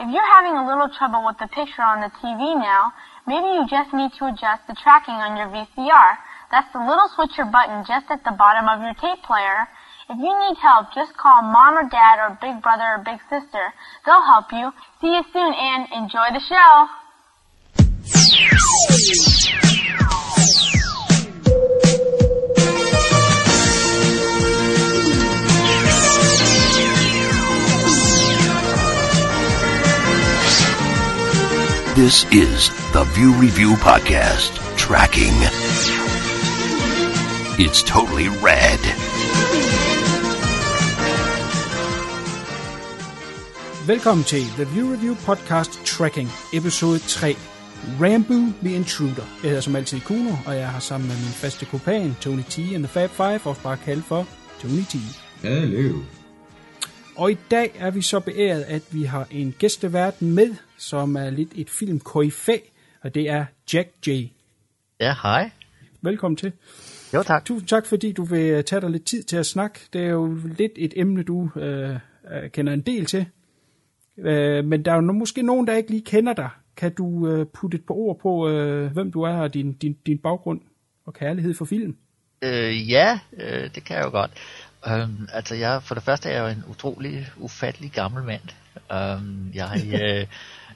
If you're having a little trouble with the picture on the TV now, maybe you just need to adjust the tracking on your VCR. That's the little switcher button just at the bottom of your tape player. If you need help, just call mom or dad or big brother or big sister. They'll help you. See you soon and enjoy the show. This is the View Review Podcast Tracking. It's totally rad. Velkommen til The View Review Podcast Tracking, episode 3. Rambo The Intruder. Jeg hedder som altid Kuno, og jeg har sammen med min faste kopan, Tony T and the Fab Five, også bare kaldt for Tony T. Hallo. Og i dag er vi så beæret, at vi har en gæstevært med, som er lidt et film og det er Jack J. Ja, hej. Velkommen til. Jo, tak. Tusind tak, fordi du vil tage dig lidt tid til at snakke. Det er jo lidt et emne, du øh, øh kender en del til. Øh, men der er jo måske nogen, der ikke lige kender dig. Kan du øh, putte et par ord på, øh, hvem du er og din, din, din baggrund og kærlighed for film? Øh, ja, øh, det kan jeg jo godt. Um, altså, jeg, for det første er jeg jo en utrolig, ufattelig gammel mand. Um, jeg øh,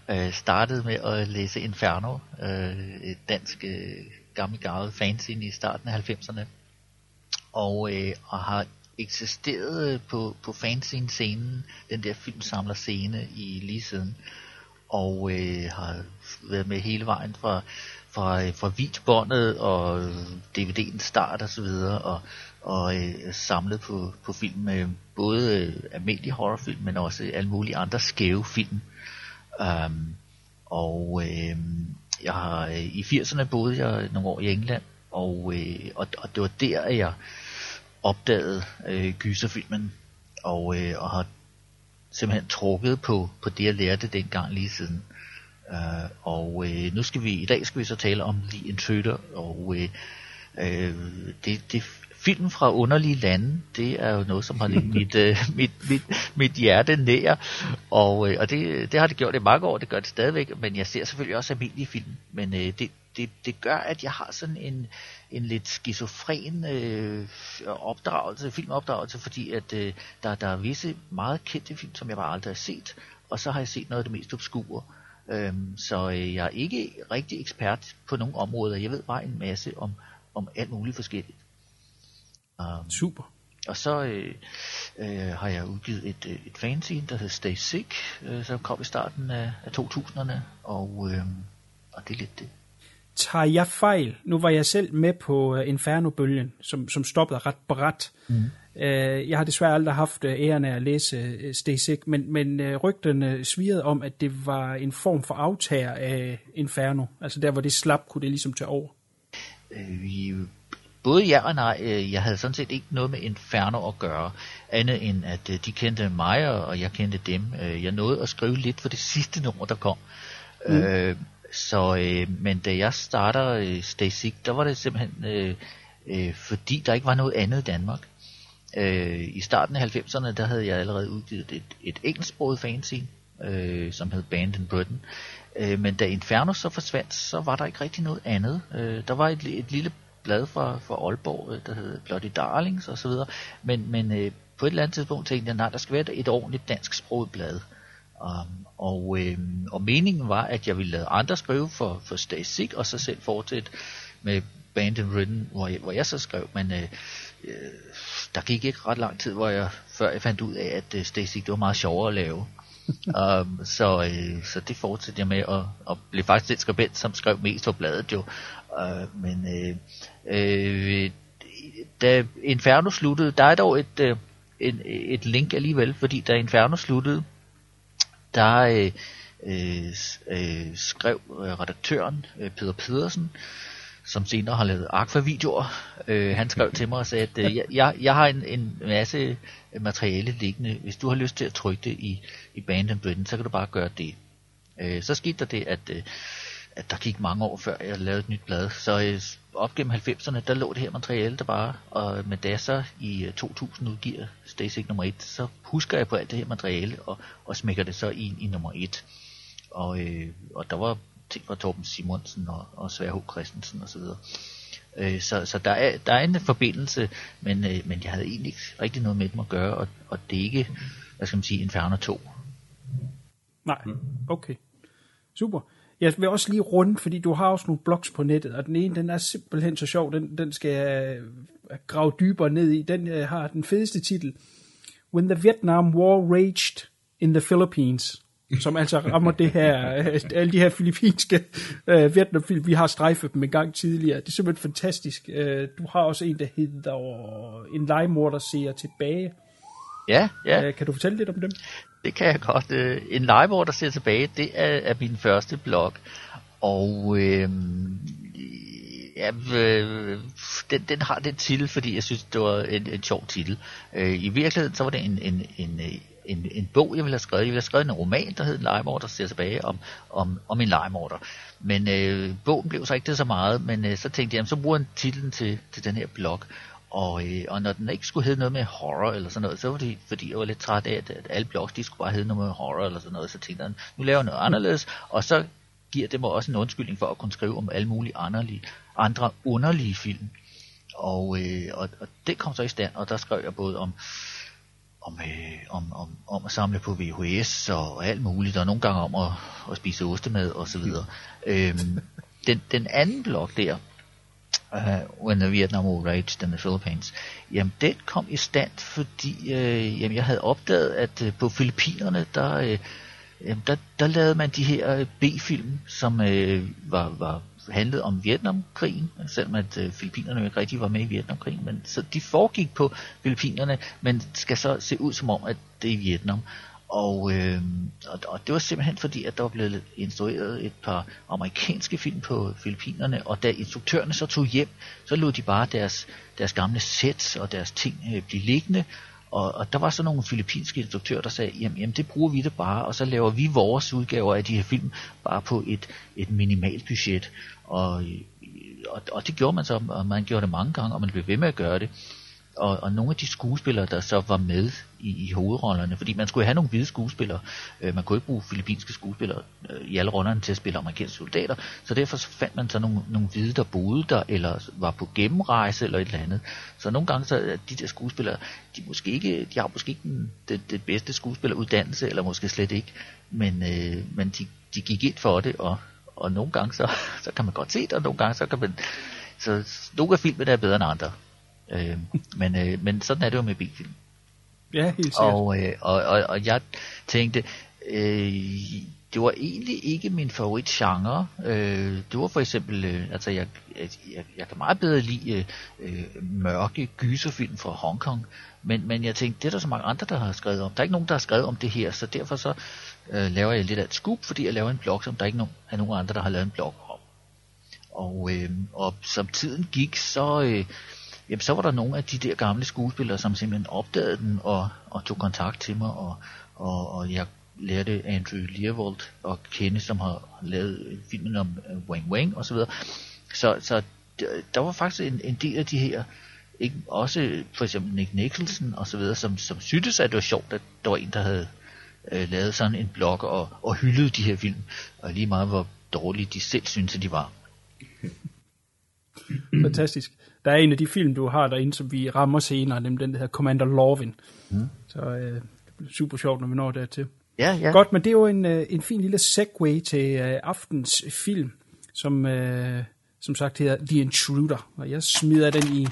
øh, startede med at læse Inferno, øh, et dansk øh, gammelt gavet fanzine i starten af 90'erne. Og, øh, og har eksisteret øh, på, på fanzine-scenen, den der filmsamler scene i lige siden. Og øh, har været med hele vejen fra, fra, øh, fra videobåndet og DVD'ens start og så videre, og, og øh, samlet på, på film, øh, både øh, almindelige horrorfilm, men også alle mulige andre skæve film. Um, og øh, jeg har øh, i 80'erne boede jeg nogle år i England, og, øh, og, og det var der, at jeg opdagede øh, gyserfilmen, og, øh, og har simpelthen trukket på, på det, jeg lærte dengang lige siden. Uh, og øh, nu skal vi i dag skal vi så tale om The Intruder, og øh, øh, det, det film fra underlige lande, det er jo noget, som har ligget mit, øh, mit, mit, mit hjerte nær, og, øh, og det, det har det gjort i mange år, det gør det stadigvæk, men jeg ser selvfølgelig også almindelige film, men øh, det, det, det gør, at jeg har sådan en, en lidt skizofren øh, opdragelse, filmopdragelse, fordi at øh, der, der er visse meget kendte film, som jeg bare aldrig har set, og så har jeg set noget af det mest obskure. Øhm, så øh, jeg er ikke rigtig ekspert på nogle områder. Jeg ved bare en masse om, om alt muligt forskelligt. Um, Super. Og så øh, øh, har jeg udgivet et, øh, et fanzine, der hedder Stay Sick, øh, som kom i starten af, af 2000'erne, og, øh, og det er lidt det. Tager jeg fejl? Nu var jeg selv med på uh, Inferno-bølgen, som, som stoppede ret bræt. Mm. Uh, jeg har desværre aldrig haft æren af at læse uh, Stay Sick, men, men uh, rygterne svirede om, at det var en form for aftager af Inferno. Altså der, hvor det slap, kunne det ligesom tage over. Øh, både ja og nej. Øh, jeg havde sådan set ikke noget med Inferno at gøre, andet end at øh, de kendte mig, og jeg kendte dem. Øh, jeg nåede at skrive lidt for det sidste nummer, der kom. Mm. Øh, så, øh, men da jeg starter øh, Stay Sick, der var det simpelthen øh, øh, fordi der ikke var noget andet i Danmark. Øh, I starten af 90'erne, der havde jeg allerede udgivet et, et engelsksproget fanzine, øh, som hed Band in Britain. Øh, men da Inferno så forsvandt, så var der ikke rigtig noget andet. Øh, der var et, et lille blad fra, fra Aalborg, øh, der hed Bloody Darlings osv. Men, men øh, på et eller andet tidspunkt tænkte jeg, nej, der skal være et ordentligt dansk sproget blad. Um, og, øh, og meningen var, at jeg ville lade andre skrive for, for Static, og så selv fortsætte med Band and Written, hvor jeg, hvor jeg så skrev, men øh, øh, der gik ikke ret lang tid, hvor jeg, før jeg fandt ud af, at øh, Stasic det var meget sjovere at lave. um, så, øh, så det fortsatte jeg med, og, og blev faktisk den skribent, som skrev mest på bladet jo. Øh, men øh, øh, da Inferno sluttede, der er dog et, øh, et, et link alligevel, fordi da Inferno sluttede, der øh, øh, øh, skrev øh, redaktøren øh, Peter Pedersen, som senere har lavet Aqua-videoer, øh, han skrev til mig og sagde, at øh, jeg, jeg har en, en masse materiale liggende. Hvis du har lyst til at trykke det i, i Band and Britain, så kan du bare gøre det. Øh, så skete der det, at, øh, at der gik mange år før jeg lavede et nyt blad. Så øh, op gennem 90'erne, der lå det her materiale der bare, og med da jeg så i øh, 2000 udgiver Stasic nummer 1, så husker jeg på alt det her materiale, og, og smækker det så i, i nummer 1. Og, øh, og der var ting fra Torben Simonsen og, og Svær H. Christensen osv. Øh, så så der, er, der er en forbindelse, men, øh, men jeg havde egentlig ikke rigtig noget med dem at gøre, og, og det er ikke, hvad skal man sige, Inferno 2. Nej, okay. Super. Jeg vil også lige runde, fordi du har også nogle blogs på nettet, og den ene, den er simpelthen så sjov, den, den skal jeg grave dybere ned i. Den uh, har den fedeste titel, When the Vietnam War Raged in the Philippines, som altså rammer det her, uh, alle de her filippinske uh, Vietnamfilm, vi har strejfet dem en gang tidligere. Det er simpelthen fantastisk. Uh, du har også en, der hedder En legemorder ser tilbage. Ja, ja. Uh, kan du fortælle lidt om dem? Det kan jeg godt. Øh, en liveboard, der ser tilbage, det er, er min første blog. Og øh, ja, øh, den, den har den titel, fordi jeg synes, det var en, en sjov titel. Øh, I virkeligheden, så var det en, en, en, en, en bog, jeg ville have skrevet. Jeg ville have skrevet en roman, der hed En legemorder, der ser tilbage om, om, om en legemorder. Men øh, bogen blev så ikke det så meget, men øh, så tænkte jeg, så bruger jeg titlen til, til den her blog. Og, øh, og når den ikke skulle hedde noget med horror eller sådan noget, så var det fordi jeg var lidt træt af, at, at alle blogs, de skulle bare hedde noget med horror eller sådan noget, så tænkte jeg, nu laver jeg noget anderledes, og så giver det mig også en undskyldning for at kunne skrive om alle mulige andre, andre underlige film. Og, øh, og, og det kom så i stand, og der skrev jeg både om, om, øh, om, om, om at samle på VHS og alt muligt, og nogle gange om at, at spise ostemad og så videre. øhm, den, den anden blog der, uh, when the Vietnam War raged in the Philippines. Jamen, det kom i stand, fordi uh, jamen, jeg havde opdaget, at uh, på Filippinerne, der, uh, jamen, der, der lavede man de her B-film, som uh, var, var handlede om Vietnamkrigen, selvom at uh, Filippinerne ikke rigtig var med i Vietnamkrigen, men så de foregik på Filippinerne, men skal så se ud som om, at det er Vietnam. Og, øh, og, og det var simpelthen fordi, at der var blevet instrueret et par amerikanske film på Filippinerne, og da instruktørerne så tog hjem, så lod de bare deres, deres gamle sets og deres ting øh, blive liggende, og, og der var så nogle filippinske instruktører, der sagde, jamen, jamen det bruger vi det bare, og så laver vi vores udgaver af de her film bare på et, et minimalt budget. Og, øh, og, og det gjorde man så, og man gjorde det mange gange, og man blev ved med at gøre det og, og nogle af de skuespillere, der så var med i, i hovedrollerne, fordi man skulle have nogle hvide skuespillere, øh, man kunne ikke bruge filippinske skuespillere øh, i alle rollerne til at spille amerikanske soldater, så derfor så fandt man så nogle, nogle hvide, der boede der, eller var på gennemrejse, eller et eller andet. Så nogle gange så de der skuespillere, de, måske ikke, de har måske ikke den, det, det bedste skuespilleruddannelse, eller måske slet ikke, men, øh, men de, de gik ind for det, og, og nogle gange så, så kan man godt se det, og nogle gange så kan man, så nogle af filmene er bedre end andre. Øh, men, øh, men sådan er det jo med bilfilm. Ja, helt sikkert. Og, øh, og, og, og jeg tænkte, øh, det var egentlig ikke min favoritgenre. Øh, det var for eksempel, øh, altså jeg, jeg, jeg kan meget bedre lide øh, mørke gyserfilm fra Hongkong, men, men jeg tænkte, det er der så mange andre, der har skrevet om. Der er ikke nogen, der har skrevet om det her, så derfor så øh, laver jeg lidt af et scoop, fordi jeg laver en blog, som der ikke er nogen andre, der har lavet en blog om. Og, øh, og som tiden gik, så... Øh, jamen så var der nogle af de der gamle skuespillere, som simpelthen opdagede den og, og tog kontakt til mig, og, og, og jeg lærte Andrew Learvold at kende, som har lavet filmen om øh, Wang Wang osv. Så, så, så der var faktisk en, en del af de her, ikke, også for eksempel Nick Nicholson og så videre, som, som syntes, at det var sjovt, at der var en, der havde øh, lavet sådan en blog og, og hyldede de her film, og lige meget hvor dårlige de selv syntes, at de var. Fantastisk. Der er en af de film, du har derinde, som vi rammer senere, nemlig den, der hedder Commander Lorvin. Mm. Så øh, det bliver super sjovt, når vi når dertil. Ja, ja. Godt, men det er jo en, øh, en fin lille segue til øh, aftens film, som øh, som sagt hedder The Intruder. Og jeg smider den i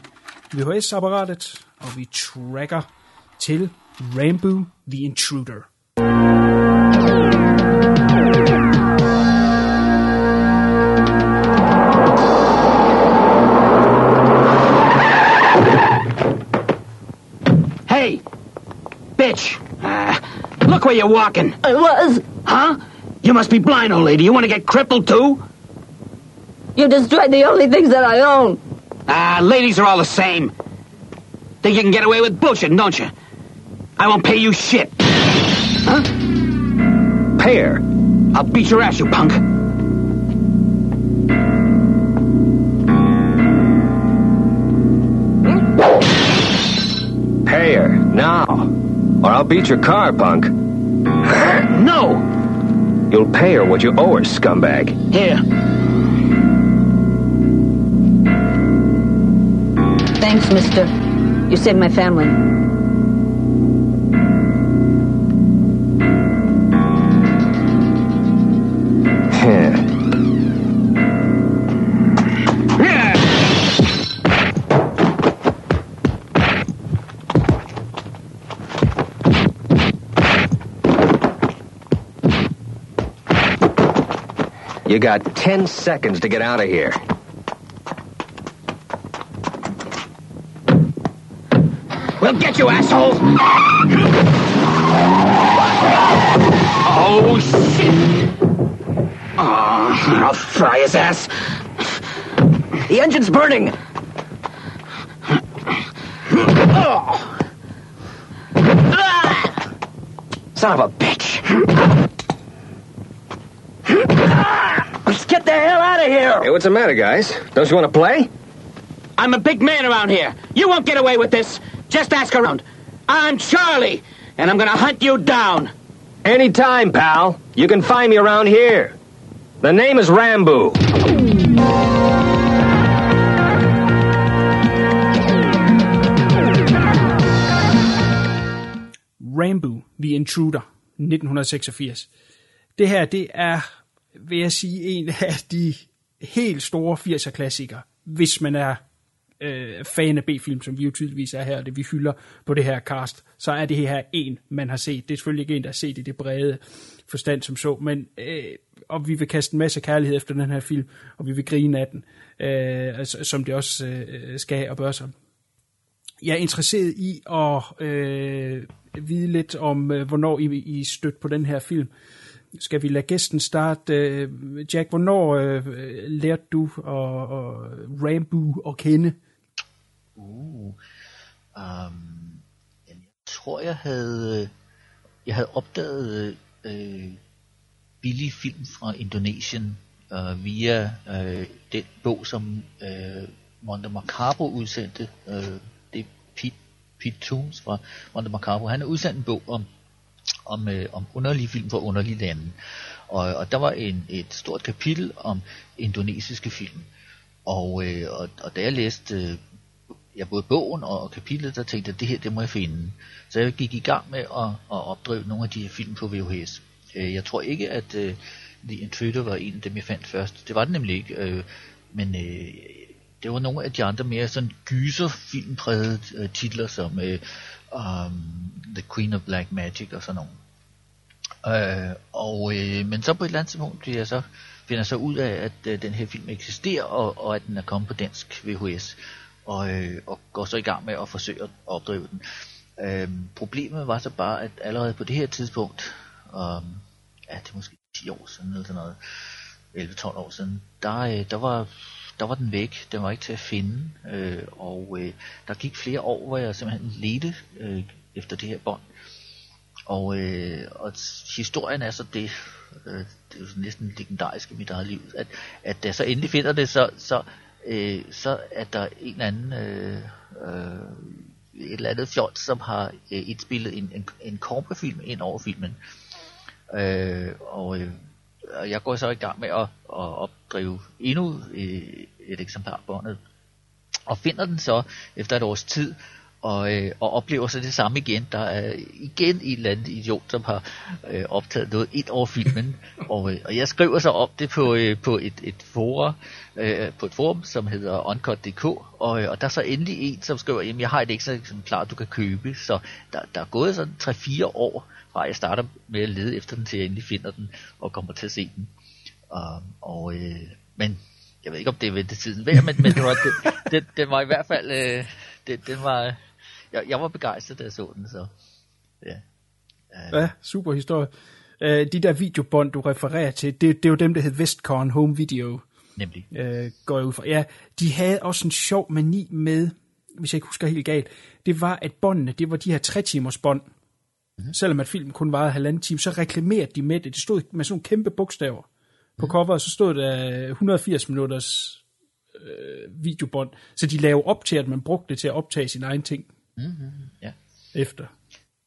VHS-apparatet, og vi tracker til Rambo The Intruder. Bitch. Uh, look where you're walking. I was. Huh? You must be blind, old lady. You want to get crippled, too? You destroyed the only things that I own. Ah, ladies are all the same. Think you can get away with bullshit, don't you? I won't pay you shit. Huh? Pay her. I'll beat your ass, you punk. I'll beat your car, punk. No! You'll pay her what you owe her, scumbag. Here. Thanks, mister. You saved my family. You got 10 seconds to get out of here. We'll get you, asshole! Oh, shit! Oh, I'll fry his ass. The engine's burning. Oh. Ah. Son of a bitch. Let's get the hell out of here! Hey, what's the matter, guys? Don't you want to play? I'm a big man around here. You won't get away with this. Just ask around. I'm Charlie, and I'm gonna hunt you down. Anytime, pal. You can find me around here. The name is Rambo. Rambo, The Intruder, 1986. Det her, det er, vil jeg sige, en af de helt store 80'er klassiker, hvis man er øh, fan af B-film, som vi jo tydeligvis er her, og det vi hylder på det her cast, så er det her en, man har set. Det er selvfølgelig ikke en, der har set i det brede forstand som så, men øh, og vi vil kaste en masse kærlighed efter den her film, og vi vil grine af den, øh, altså, som det også øh, skal og bør sig. Jeg er interesseret i at øh, vide lidt om, øh, hvornår I, I stødt på den her film. Skal vi lade gæsten starte? Øh, Jack, hvornår øh, lærte du og, og Rambo at kende? Uh, um, jeg tror, jeg havde, øh, jeg havde opdaget øh, billige film fra Indonesien øh, via øh, den bog, som øh, Monte Macabro udsendte. Øh, det er Pete, Pete Toombs fra Monte Macabro. Han har udsendt en bog om, om, øh, om underlige film fra underlige lande. Og, og der var en, et stort kapitel om indonesiske film. Og, øh, og, og da jeg læste øh, ja, både bogen og kapitlet, der tænkte jeg, at det her, det må jeg finde. Så jeg gik i gang med at, at opdrive nogle af de her film på VHS. Øh, Jeg tror ikke, at øh, The Intruder var en af dem, jeg fandt først. Det var det nemlig ikke. Øh, men øh, det var nogle af de andre mere sådan gyser filmprægede øh, titler, som øh, um, The Queen of Black Magic og sådan nogle. Øh, og, øh, men så på et eller andet tidspunkt bliver jeg så, finder så ud af, at øh, den her film eksisterer, og, og at den er kommet på dansk VHS, og, øh, og går så i gang med at forsøge at opdrive den. Øh, problemet var så bare, at allerede på det her tidspunkt, øh, ja, det er måske 10 år siden eller sådan noget, 11-12 år siden, der, øh, der, var, der var den væk, den var ikke til at finde, øh, og øh, der gik flere år, hvor jeg simpelthen ledte øh, efter det her bånd. Og, øh, og historien er så det, øh, det er jo næsten legendarisk i mit eget liv, at, at da jeg så endelig finder det, så, så, øh, så er der en eller anden, øh, øh, et eller andet fjol, som har øh, indspillet en, en, en korpefilm ind over filmen. Øh, og, øh, og jeg går så i gang med at, at opdrive endnu øh, et eksemplar af båndet, og finder den så efter et års tid, og, øh, og oplever så det samme igen. Der er igen en eller anden idiot, som har øh, optaget noget ind over filmen, og, øh, og jeg skriver så op det på, øh, på et, et forum, øh, på et forum, som hedder Uncut.dk, og, øh, og der er så endelig en, som skriver, jamen jeg har et ekstra eksemplar, du kan købe, så der, der er gået sådan 3-4 år, fra jeg starter med at lede efter den, til jeg endelig finder den, og kommer til at se den. Um, og, øh, men jeg ved ikke, om det er ventetiden værd, men, men det var, det, det, det var i hvert fald, øh, det, den var, jeg, jeg var begejstret, da jeg så den, så ja. Ja, super historie. Øh, de der videobånd, du refererer til, det, det er jo dem, der hed Westcon Home Video. Nemlig. Øh, går jeg ud fra. Ja, de havde også en sjov mani med, hvis jeg ikke husker helt galt, det var, at båndene, det var de her tre timers bånd. Mm-hmm. Selvom at filmen kun varede halvanden time, så reklamerede de med det. Det stod med sådan nogle kæmpe bogstaver. På coveret, så stod der 180 minutters øh, videobånd. Så de lavede op til, at man brugte det til at optage sin egen ting Mm-hmm. Ja. efter.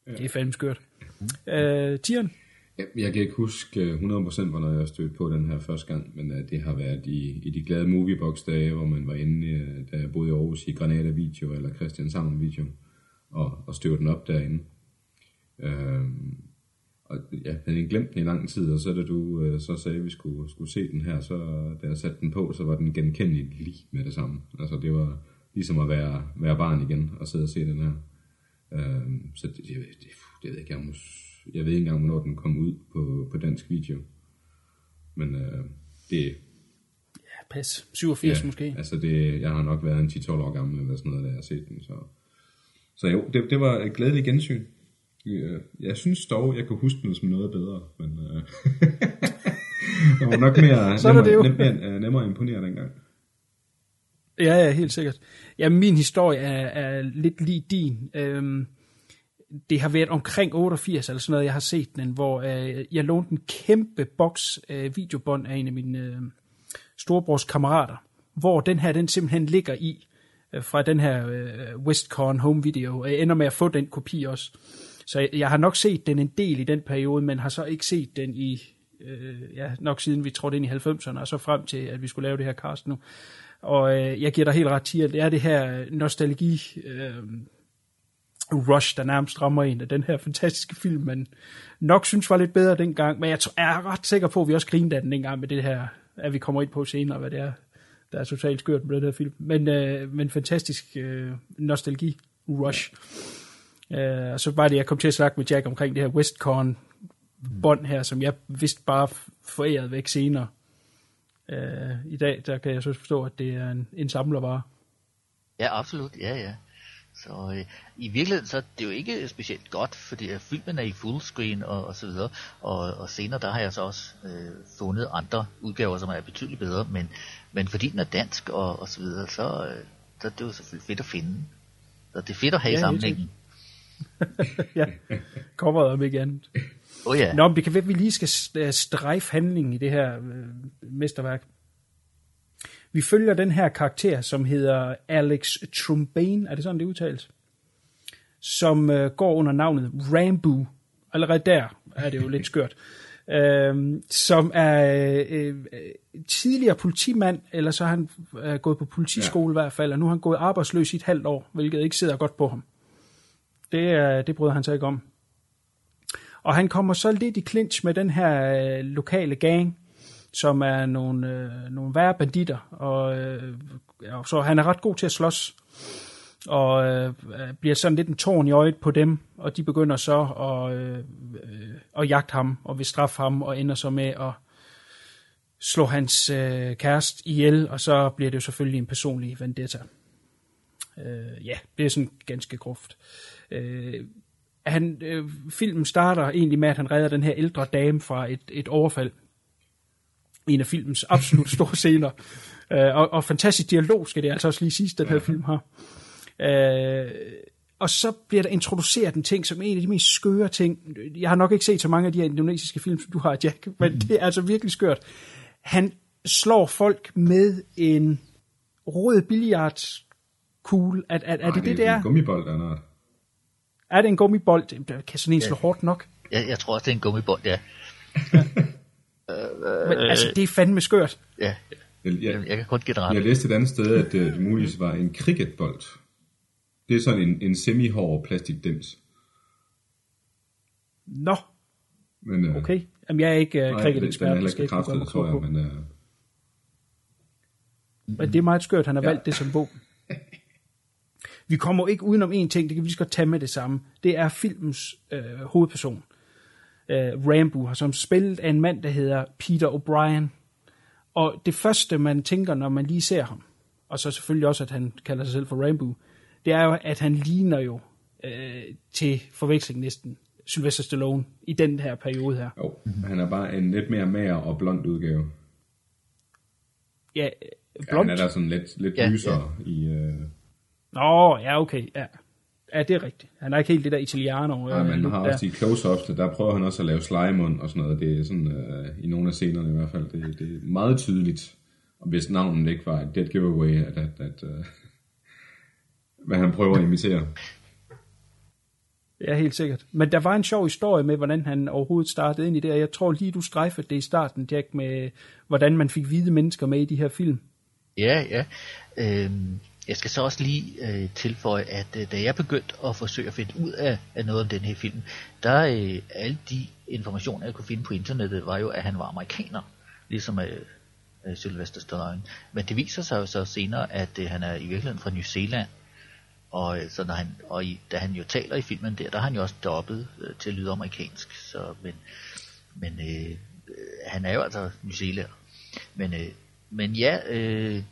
Det er fandme skørt. Øh, Tieren? Jeg, jeg kan ikke huske øh, 100% hvornår jeg stødte på den her første gang, men uh, det har været i, i de glade moviebox-dage, hvor man var inde, uh, da jeg boede i Aarhus, i Granada Video eller Christianshavn Video, og, og støvede den op derinde. Uh, og jeg havde ikke glemt den i lang tid, og så da du uh, så sagde, at vi skulle, skulle se den her, så da jeg satte den på, så var den genkendelig lige med det samme. Altså det var ligesom at være, være barn igen og sidde og se den her. Uh, så det, det, det, det ved jeg ikke, jeg, må, jeg ved ikke engang, hvornår den kom ud på, på dansk video. Men uh, det, Ja, pas. 87 ja, måske. Altså det, jeg har nok været en 10-12 år gammel eller sådan noget, da jeg har set den. Så, så jo, det, det var et glædeligt gensyn. Øh, Jeg synes dog, jeg kan huske den som noget bedre, men øh, det var nok mere, er det jo. nemmere, nem, nem, nemmere at imponere dengang. Ja, ja, helt sikkert. Ja, min historie er, er lidt lige din. Øhm, det har været omkring 88 eller sådan noget, jeg har set den, hvor øh, jeg lånte en kæmpe boks øh, videobånd af en af mine øh, storebrors kammerater, hvor den her, den simpelthen ligger i, øh, fra den her øh, Westcon Home Video. Jeg ender med at få den kopi også. Så jeg, jeg har nok set den en del i den periode, men har så ikke set den i, øh, ja, nok siden vi trådte ind i 90'erne, og så frem til, at vi skulle lave det her cast nu. Og øh, jeg giver dig helt ret til, at det er det her øh, nostalgi øh, rush, der nærmest rammer en af den her fantastiske film, man nok synes var lidt bedre dengang, men jeg, tror, jeg er ret sikker på, at vi også grinede af den dengang med det her, at vi kommer ind på senere, hvad det er, der er totalt skørt med den her film. Men, øh, men fantastisk øh, nostalgi rush. Øh, og så var det, jeg kom til at snakke med Jack omkring det her Westcon bånd her, som jeg vidste bare forærede væk senere. Øh, I dag, der kan jeg så forstå, at det er en, en samlervare. Ja, absolut. Ja, ja. Så øh, i virkeligheden, så er det jo ikke specielt godt, fordi filmen er i fullscreen og, og så videre. Og, og senere, der har jeg så også øh, fundet andre udgaver, som er betydeligt bedre. Men, men fordi den er dansk og, og så videre, så, øh, så er det jo selvfølgelig fedt at finde. Så det er fedt at have Ja, sammenhængen. ja, coveret om ikke andet. Oh, ja. Nå, men det kan være, at vi lige skal øh, strejfe handlingen i det her øh, mesterværk. Vi følger den her karakter, som hedder Alex Trumbane, er det sådan, det udtales? Som øh, går under navnet Rambo. Allerede der er det jo lidt skørt. Øhm, som er øh, øh, tidligere politimand, eller så har han øh, gået på politiskole ja. i hvert fald, og nu har han gået arbejdsløs i et halvt år, hvilket ikke sidder godt på ham. Det, øh, det bryder han sig ikke om. Og han kommer så lidt i clinch med den her øh, lokale gang, som er nogle, øh, nogle værre banditter, og, øh, og så han er ret god til at slås, og øh, øh, bliver sådan lidt en tårn i øjet på dem, og de begynder så at, øh, øh, at jagte ham, og vil straffe ham, og ender så med at slå hans øh, kæreste ihjel, og så bliver det jo selvfølgelig en personlig vendetta. Øh, ja, det er sådan ganske groft. Øh, han, øh, filmen starter egentlig med, at han redder den her ældre dame fra et, et overfald. En af filmens absolut store scener. Øh, og, og fantastisk dialog, skal det altså også lige sige, den her film har. Øh, og så bliver der introduceret en ting, som en af de mest skøre ting. Jeg har nok ikke set så mange af de her indonesiske film, som du har, Jack, men det er altså virkelig skørt. Han slår folk med en rød billiardkugle. Er, er, er det det, det er? er? En gummibold af noget. Er det en gummibold? Kan sådan en slå hårdt nok? Jeg, jeg tror også, det er en gummibold, ja. Men, altså, det er fandme skørt. ja. Jeg, Jeg, kan kun give det ret. jeg læste et andet sted, at det, det muligvis var en cricketbold. Det er sådan en, en semi-hård plastikdims. Nå, Men, øh, okay. Jamen, jeg er ikke Nej, den, den cricket-ekspert. er det heller skal ikke bekræftet, tror jeg, men øh, Men det er meget skørt, han har Ja. valgt det som våben. Vi kommer ikke udenom en ting, det kan vi lige så godt tage med det samme. Det er filmens øh, hovedperson. Øh, Rambo har som spillet af en mand, der hedder Peter O'Brien. Og det første, man tænker, når man lige ser ham, og så selvfølgelig også, at han kalder sig selv for Rambo, det er jo, at han ligner jo øh, til forveksling næsten Sylvester Stallone i den her periode her. jo, han er bare en lidt mere mager og blond udgave. Ja, øh, Ja, blond. han er der sådan lidt, lidt Ja, lysere i... Øh, Nå, ja, okay, ja. Ja, det er rigtigt. Han er ikke helt det der italiano. nej, øh, men look har der. også de close-ups, der prøver han også at lave slimund og sådan noget. Det er sådan, øh, i nogle af scenerne i hvert fald, det, det er meget tydeligt. Og hvis navnet ikke var et dead giveaway, at, at, at øh, hvad han prøver at imitere. Ja, helt sikkert. Men der var en sjov historie med, hvordan han overhovedet startede ind i det, og jeg tror lige, du strejfede det i starten, Jack, med hvordan man fik hvide mennesker med i de her film. Ja, ja. Øhm, jeg skal så også lige øh, tilføje, at øh, da jeg begyndte at forsøge at finde ud af, af noget om den her film, der øh, alle de informationer, jeg kunne finde på internettet, var jo, at han var amerikaner, ligesom øh, øh, Sylvester Stallone. Men det viser sig jo så senere, at øh, han er i virkeligheden fra New Zealand, og, øh, så når han, og i, da han jo taler i filmen der, der har han jo også dobbet øh, til at lyde amerikansk, så, men, men øh, øh han er jo altså New Zealand. Men, øh, men ja, øh,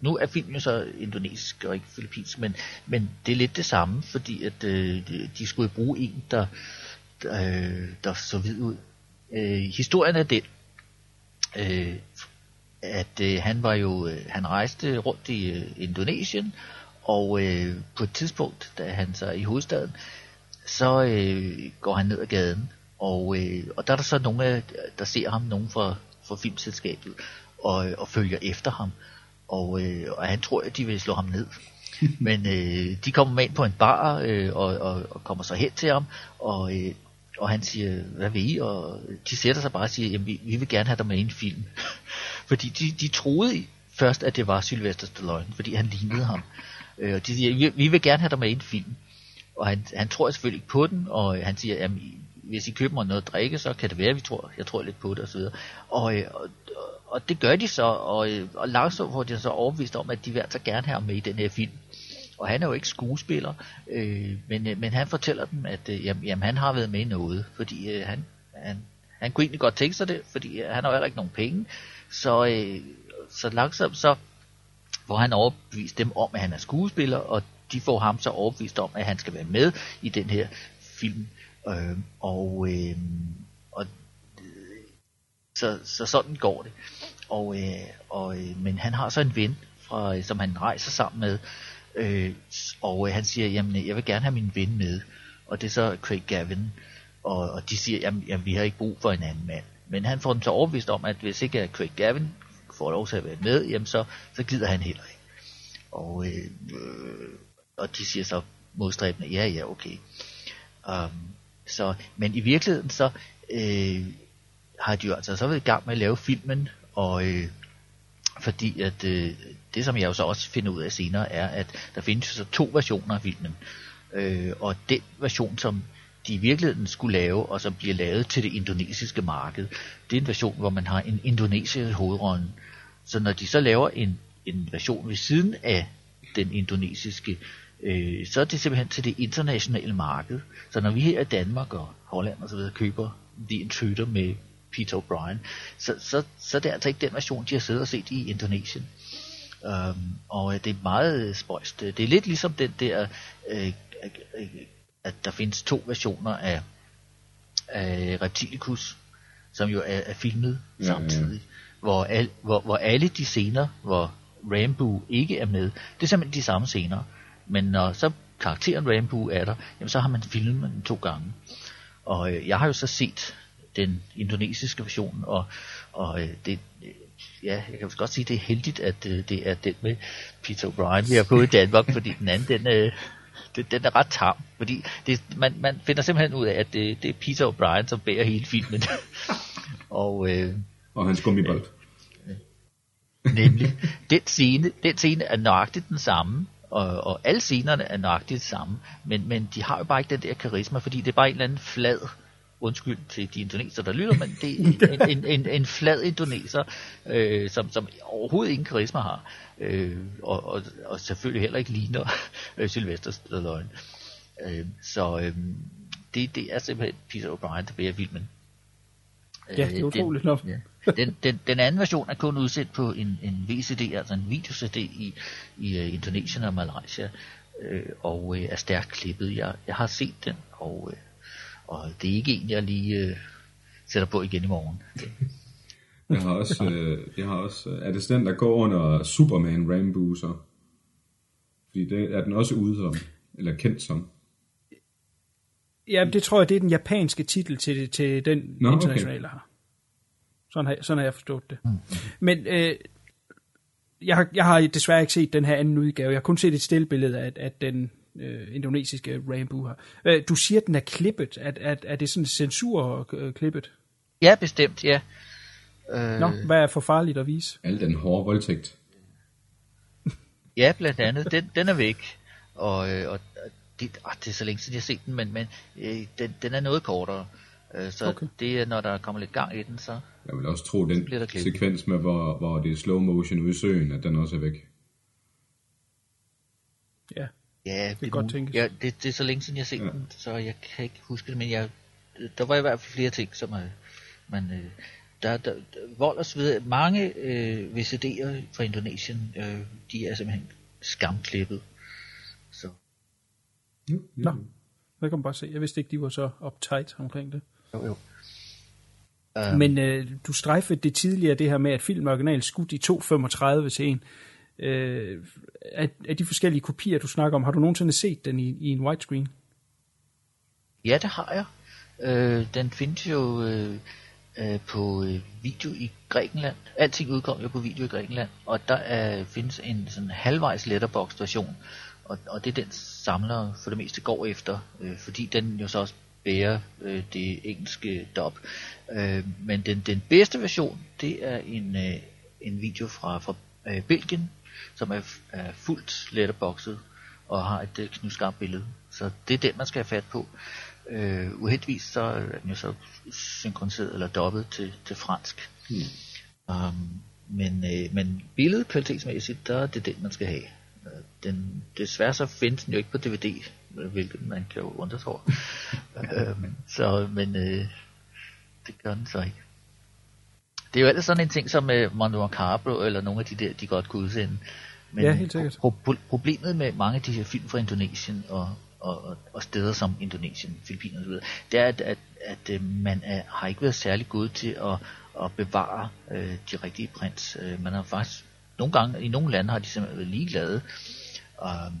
nu er filmen jo så indonesisk og ikke filippinsk, men, men det er lidt det samme, fordi at øh, de, skulle bruge en, der, der, øh, der så vid ud. Øh, historien er den, øh, at øh, han var jo, øh, han rejste rundt i øh, Indonesien, og øh, på et tidspunkt, da han så er i hovedstaden, så øh, går han ned ad gaden, og, øh, og der er der så nogle, af, der ser ham, nogen fra, fra filmselskabet, og, og følger efter ham, og, øh, og han tror, at de vil slå ham ned. Men øh, de kommer med ind på en bar, øh, og, og, og kommer så hen til ham, og, øh, og han siger, hvad vil I? Og de sætter sig bare og siger, jamen vi, vi vil gerne have dig med i en film. fordi de, de troede først, at det var Sylvester Stallone, fordi han lignede ham. Øh, og de siger, vi, vi vil gerne have dig med i en film. Og han, han tror selvfølgelig ikke på den, og han siger, jamen, hvis I køber mig noget at drikke, så kan det være, vi tror, jeg tror lidt på det, osv. Og, øh, og, og det gør de så, og, øh, og langsomt får de så overbevist om, at de vil altså gerne have ham med i den her film. Og han er jo ikke skuespiller, øh, men, øh, men han fortæller dem, at øh, jamen, jamen, han har været med i noget, fordi øh, han, han, han kunne egentlig godt tænke sig det, fordi øh, han har jo heller ikke nogen penge. Så, øh, så langsomt så hvor han overbevist dem om, at han er skuespiller, og de får ham så overbevist om, at han skal være med i den her film. Øh, og, øh, og så, så sådan går det. Og, øh, og, øh, men han har så en ven, fra, som han rejser sammen med, øh, og øh, han siger, jamen øh, jeg vil gerne have min ven med, og det er så Craig Gavin, og, og de siger, jamen, jamen vi har ikke brug for en anden mand. Men han får dem så overbevist om, at hvis ikke Craig Gavin får lov til at være med, jamen så, så gider han heller ikke. Og, øh, øh, og de siger så modstræbende, ja ja okay. Um, så, men i virkeligheden så øh, har de jo altså så været i gang med at lave filmen, og øh, fordi at øh, det som jeg jo så også finder ud af senere er, at der findes så to versioner af filmen. Øh, og den version, som de i virkeligheden skulle lave, og som bliver lavet til det indonesiske marked, det er en version, hvor man har en indonesisk hovedrolle. Så når de så laver en, en version ved siden af den indonesiske, øh, så er det simpelthen til det internationale marked. Så når vi her i Danmark og Holland og så videre køber The Intruder med Peter O'Brien, så, så, så det er altså ikke den version, de har siddet og set i Indonesien. Um, og det er meget spøjst. Det er lidt ligesom den der, øh, øh, at der findes to versioner af, af Reptilicus, som jo er, er filmet ja, samtidig. Hvor, al, hvor, hvor alle de scener, hvor Rambo ikke er med, det er simpelthen de samme scener. Men når så karakteren Rambo er der, jamen så har man filmet den to gange. Og øh, jeg har jo så set den indonesiske version, og, og øh, det, ja, jeg kan godt sige, det er heldigt, at øh, det er den med Peter O'Brien, vi har fået i Danmark, fordi den anden, den, øh, den, den er ret tam, fordi det, man, man finder simpelthen ud af, at det, det er Peter O'Brien, som bærer hele filmen. og, øh, og hans gummibold. Nemlig, den scene, den scene er nøjagtigt den samme, og, og alle scenerne er nøjagtigt det samme, men, men de har jo bare ikke den der karisma, fordi det er bare en eller anden flad, undskyld til de indoneser, der lytter, men det er en, en, en, en flad indoneser, øh, som, som overhovedet ingen karisma har, øh, og, og, og selvfølgelig heller ikke ligner øh, Sylvester Stallone. Øh, så øh, det, det er simpelthen Peter O'Brien, der bærer filmen. Ja, det er utroligt nok. Ja. Den, den, den anden version er kun udsendt på en, en VCD, altså en video-CD i, i uh, Indonesien og Malaysia, øh, og uh, er stærkt klippet. Jeg, jeg har set den, og, uh, og det er ikke en, jeg lige uh, sætter på igen i morgen. jeg har også, øh, jeg har også, er det den, der går under Superman Rambo så? Fordi det er den også ude som, eller kendt som. Ja, det tror jeg, det er den japanske titel til, til den Nå, internationale okay. har. Sådan har, sådan har jeg forstået det. Mm. Men øh, jeg, har, jeg har desværre ikke set den her anden udgave. Jeg har kun set et stillbillede af, af den, øh, indonesiske Rambo her. Øh, du siger, at den er klippet. Er, er, er det sådan censur-klippet? Ja, bestemt, ja. Øh, Nå, hvad er for farligt at vise? Al den hårde voldtægt. Ja, blandt andet. Den, den er væk. Og, øh, og det, ah, det er så længe siden, jeg har set den, men, men øh, den, den er noget kortere. Øh, så Okay. det er, når der kommer lidt gang i den, så... Jeg vil også tro, den bliver der klippet. sekvens med, hvor, hvor det er slow motion ude i søen, at den også er væk. Ja. Ja, det, kan godt tænkes. Ja, det, det er så længe siden, jeg har set Ja. ja. den, så jeg kan ikke huske det, men jeg, der var i hvert fald flere ting, som er... Men øh, der, der, vold og så videre, mange øh, VCD'er fra Indonesien, øh, de er simpelthen skamklippet. Så Nå, det kan man bare se. Jeg vidste ikke, de var så uptight omkring det. jo, jo. Um, Men øh, du strejfede det tidligere, det her med, at film er originalt skudt i 2.35 til en. Øh, af, af de forskellige kopier, du snakker om, har du nogensinde set den i, i en widescreen? Ja, det har jeg. Øh, den findes jo øh, øh, på video i Grækenland. Alting udkom jo på video i Grækenland, og der er, findes en sådan halvvejs letterbox version, og, og det er den samler for det meste går efter, øh, fordi den jo så også bærer øh, det engelske dub. Øh, men den, den bedste version, det er en, øh, en video fra, fra øh, Belgien, som er, er fuldt letterboxet og har et øh, knivskarpt billede. Så det er den, man skal have fat på. Øh, uheldigvis så er den jo så synkroniseret eller dobbet til, til fransk. Hmm. Um, men, øh, men billedet kvalitetsmæssigt, der er det den, man skal have. Øh, Den, desværre så findes den jo ikke på DVD, hvilket man kan jo undre sig over. øhm, så, men øh, det gør den så ikke. Det er jo ellers sådan en ting som øh, Mondo Macabro eller nogle af de der, de godt kunne udsende. Men Ja, helt sikkert. Pro- pro- problemet med mange af de her film fra Indonesien og, og, og, og steder som Indonesien, Filippinerne osv., det er, at, at, at øh, man er, har ikke været særlig god til at, at bevare øh, de rigtige prints. Øh, man har faktisk nogle gange, i nogle lande har de simpelthen været ligeglade. Um,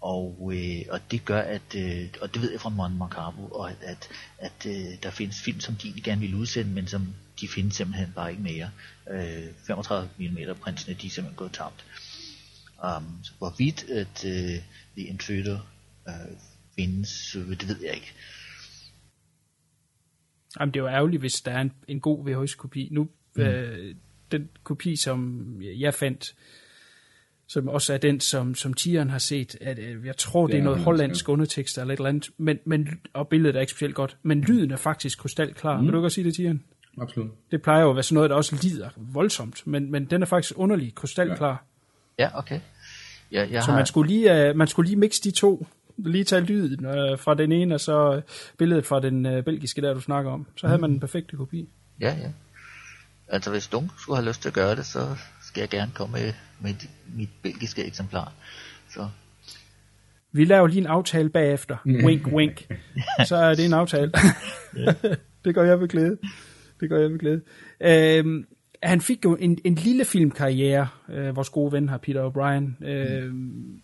og, øh, og det gør, at, øh, og det ved jeg fra Mon Macabo, og at, at, at øh, der findes film, som de egentlig gerne vil udsende, men som de findes simpelthen bare ikke mere. Øh, 35 mm printsene, de er simpelthen gået tabt. Um, så hvorvidt at øh, The Intruder øh, findes, øh, det ved jeg ikke. Jamen, det er jo ærgerligt, hvis der er en, en god VHS-kopi. Nu, mm. øh, den kopi, som jeg fandt, som også er den, som, som Tieren har set, at øh, jeg tror, det, Det er er noget hollandsk, hollandsk undertekst eller et eller andet, men, men, og billedet er ikke specielt godt, men lyden er faktisk krystalklar. Mm. Vil du godt sige det, Tieren? Absolut. Det plejer jo at være sådan noget, der også lider voldsomt, men, men den er faktisk underlig krystalklar. Ja, okay. Ja, jeg Så har, man skulle lige, uh, man skulle lige mixe de to. Lige tage lyden uh, fra den ene, og så billedet fra den uh, belgiske, der du snakker om. Så havde man den perfekte kopi. Ja, ja. Altså hvis nogen skulle have lyst til at gøre det, så skal jeg gerne komme med, med mit, mit belgiske eksemplar. Så Vi laver lige en aftale bagefter. Wink, wink. Så er det en aftale. det gør jeg med glæde. Det gør jeg med glæde. Øhm, han fik jo en, en lille filmkarriere, øh, vores gode ven her, Peter O'Brien. Øhm,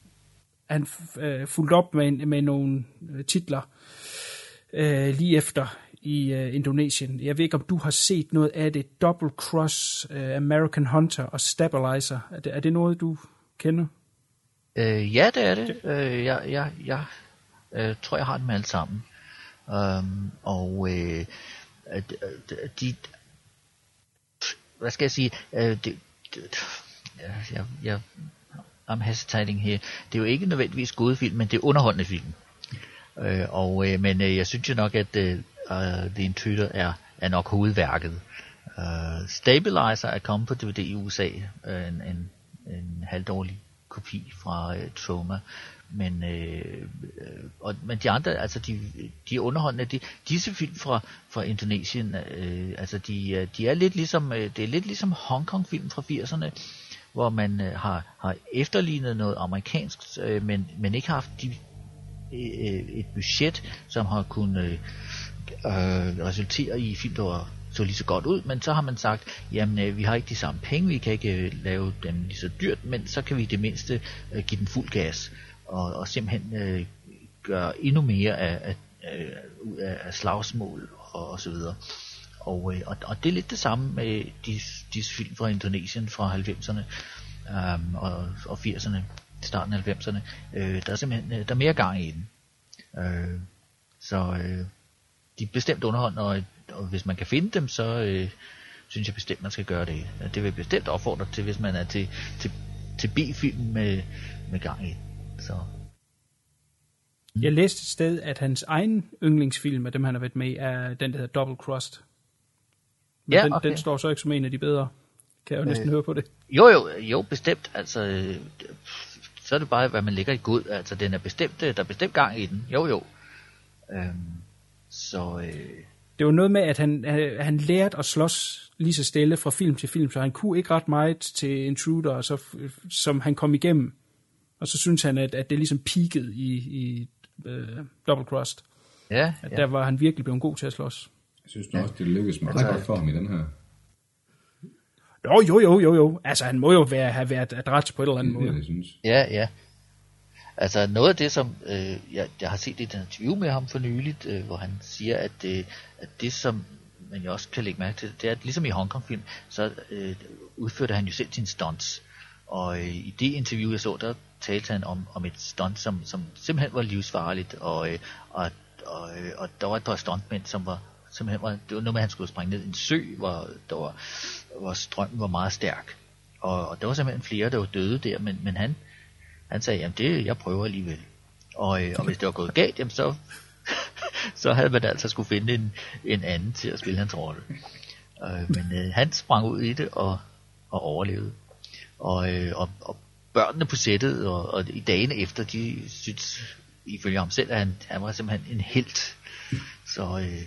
han f- øh, fulgte op med, en- med nogle øh, titler øh, lige efter i øh, Indonesien. Jeg ved ikke, om du har set noget af det. Double Cross, øh, American Hunter og Stabilizer. Er det, er det noget, du kender? øh, ja, det er det. Øh, jeg jeg, jeg øh, tror, jeg har dem alle sammen. Um, og øh, Øh, øh, øh, de, hvad skal jeg sige, de, de, jeg, jeg, I'm hesitating her. Det er jo ikke nødvendigvis gode film, men det er underholdende film. Øh, og, øh, men øh, jeg synes jo nok, at øh, uh, The Intruder er, er nok hovedværket. Uh, Stabilizer er kommet på DVD i USA, øh, en, en, en halvdårlig kopi fra øh, Troma. Men, øh, og, men de andre, altså de, de underholdende. De, disse film fra, fra Indonesien, øh, altså de, øh, de er lidt ligesom, øh, det er lidt ligesom Hongkong film fra 80'erne, hvor man øh, har, har efterlignet noget amerikansk, øh, men, men ikke haft de, øh, øh, et budget, som har kunnet øh, resultere i film, der var, så lige så godt ud, men så har man sagt, jamen øh, vi har ikke de samme penge, vi kan ikke øh, lave dem lige så dyrt, men så kan vi i det mindste øh, give den fuld gas, og, og simpelthen øh, gøre endnu mere af, af, øh, af, af slagsmål og, og så videre. Og, øh, og, og det er lidt det samme med disse, disse film fra Indonesien fra 90'erne øh, og, og 80'erne. starten af 90'erne. Øh, der er simpelthen øh, der er mere gang i den. Øh, så øh, de er bestemt underhånd, og, og hvis man kan finde dem, så øh, synes jeg bestemt, man skal gøre det. Det vil jeg bestemt opfordre til, hvis man er til, til, til B-film med, med gang i. Så Jeg læste et sted, at hans egen yndlingsfilm af dem, han har været med i, er den, der hedder Double Crossed. Men Ja, den, okay. den står så ikke som en af de bedre. Kan jeg jo næsten Øh. høre på det. Jo, jo, jo, bestemt. Altså, øh, så er det bare, hvad man lægger i god. Altså, den er bestemt, øh, der er bestemt gang i den. Jo, jo. Øhm, så, øh, Det var noget med, at han, han, han lærte at slås lige så stille fra film til film, så han kunne ikke ret meget til Intruder, så, som han kom igennem. Og så synes han, at, at det ligesom peakede i, i uh, Double Crossed. ja, At ja. der var han virkelig blevet god til at slås. Jeg synes nu også, det lykkedes meget Altså- godt for ham i den her. Jo, jo, jo, jo, jo. Altså, han må jo være, have været adræt på et eller andet Det er det, måde. jeg synes. Ja, ja. Altså noget af det, som øh, jeg, jeg har set i et interview med ham for nyligt, øh, hvor han siger, at, øh, at det, som man jo også kan lægge mærke til, det er, at ligesom i Hongkong-film, så øh, udførte han jo selv sine stunts. Og øh, i det interview, jeg så, der talte han om, om et stunt, som, som simpelthen var livsfarligt, og, øh, og, og, øh, og der var et par stuntmænd, som var simpelthen var, det var noget med, at han skulle springe ned i en sø, hvor, der var, hvor strømmen var meget stærk. Og, og der var simpelthen flere, der var døde der, men, men han, han sagde, jamen det, jeg prøver alligevel. Og, øh, og hvis det var gået galt, jamen så, så havde man altså skulle finde en, en anden til at spille hans rolle. Øh, men øh, han sprang ud i det og, og overlevede. Og, øh, og, og børnene på sættet og, og i dagene efter, de synes ifølge ham selv, at han, han var simpelthen en helt. Så, øh,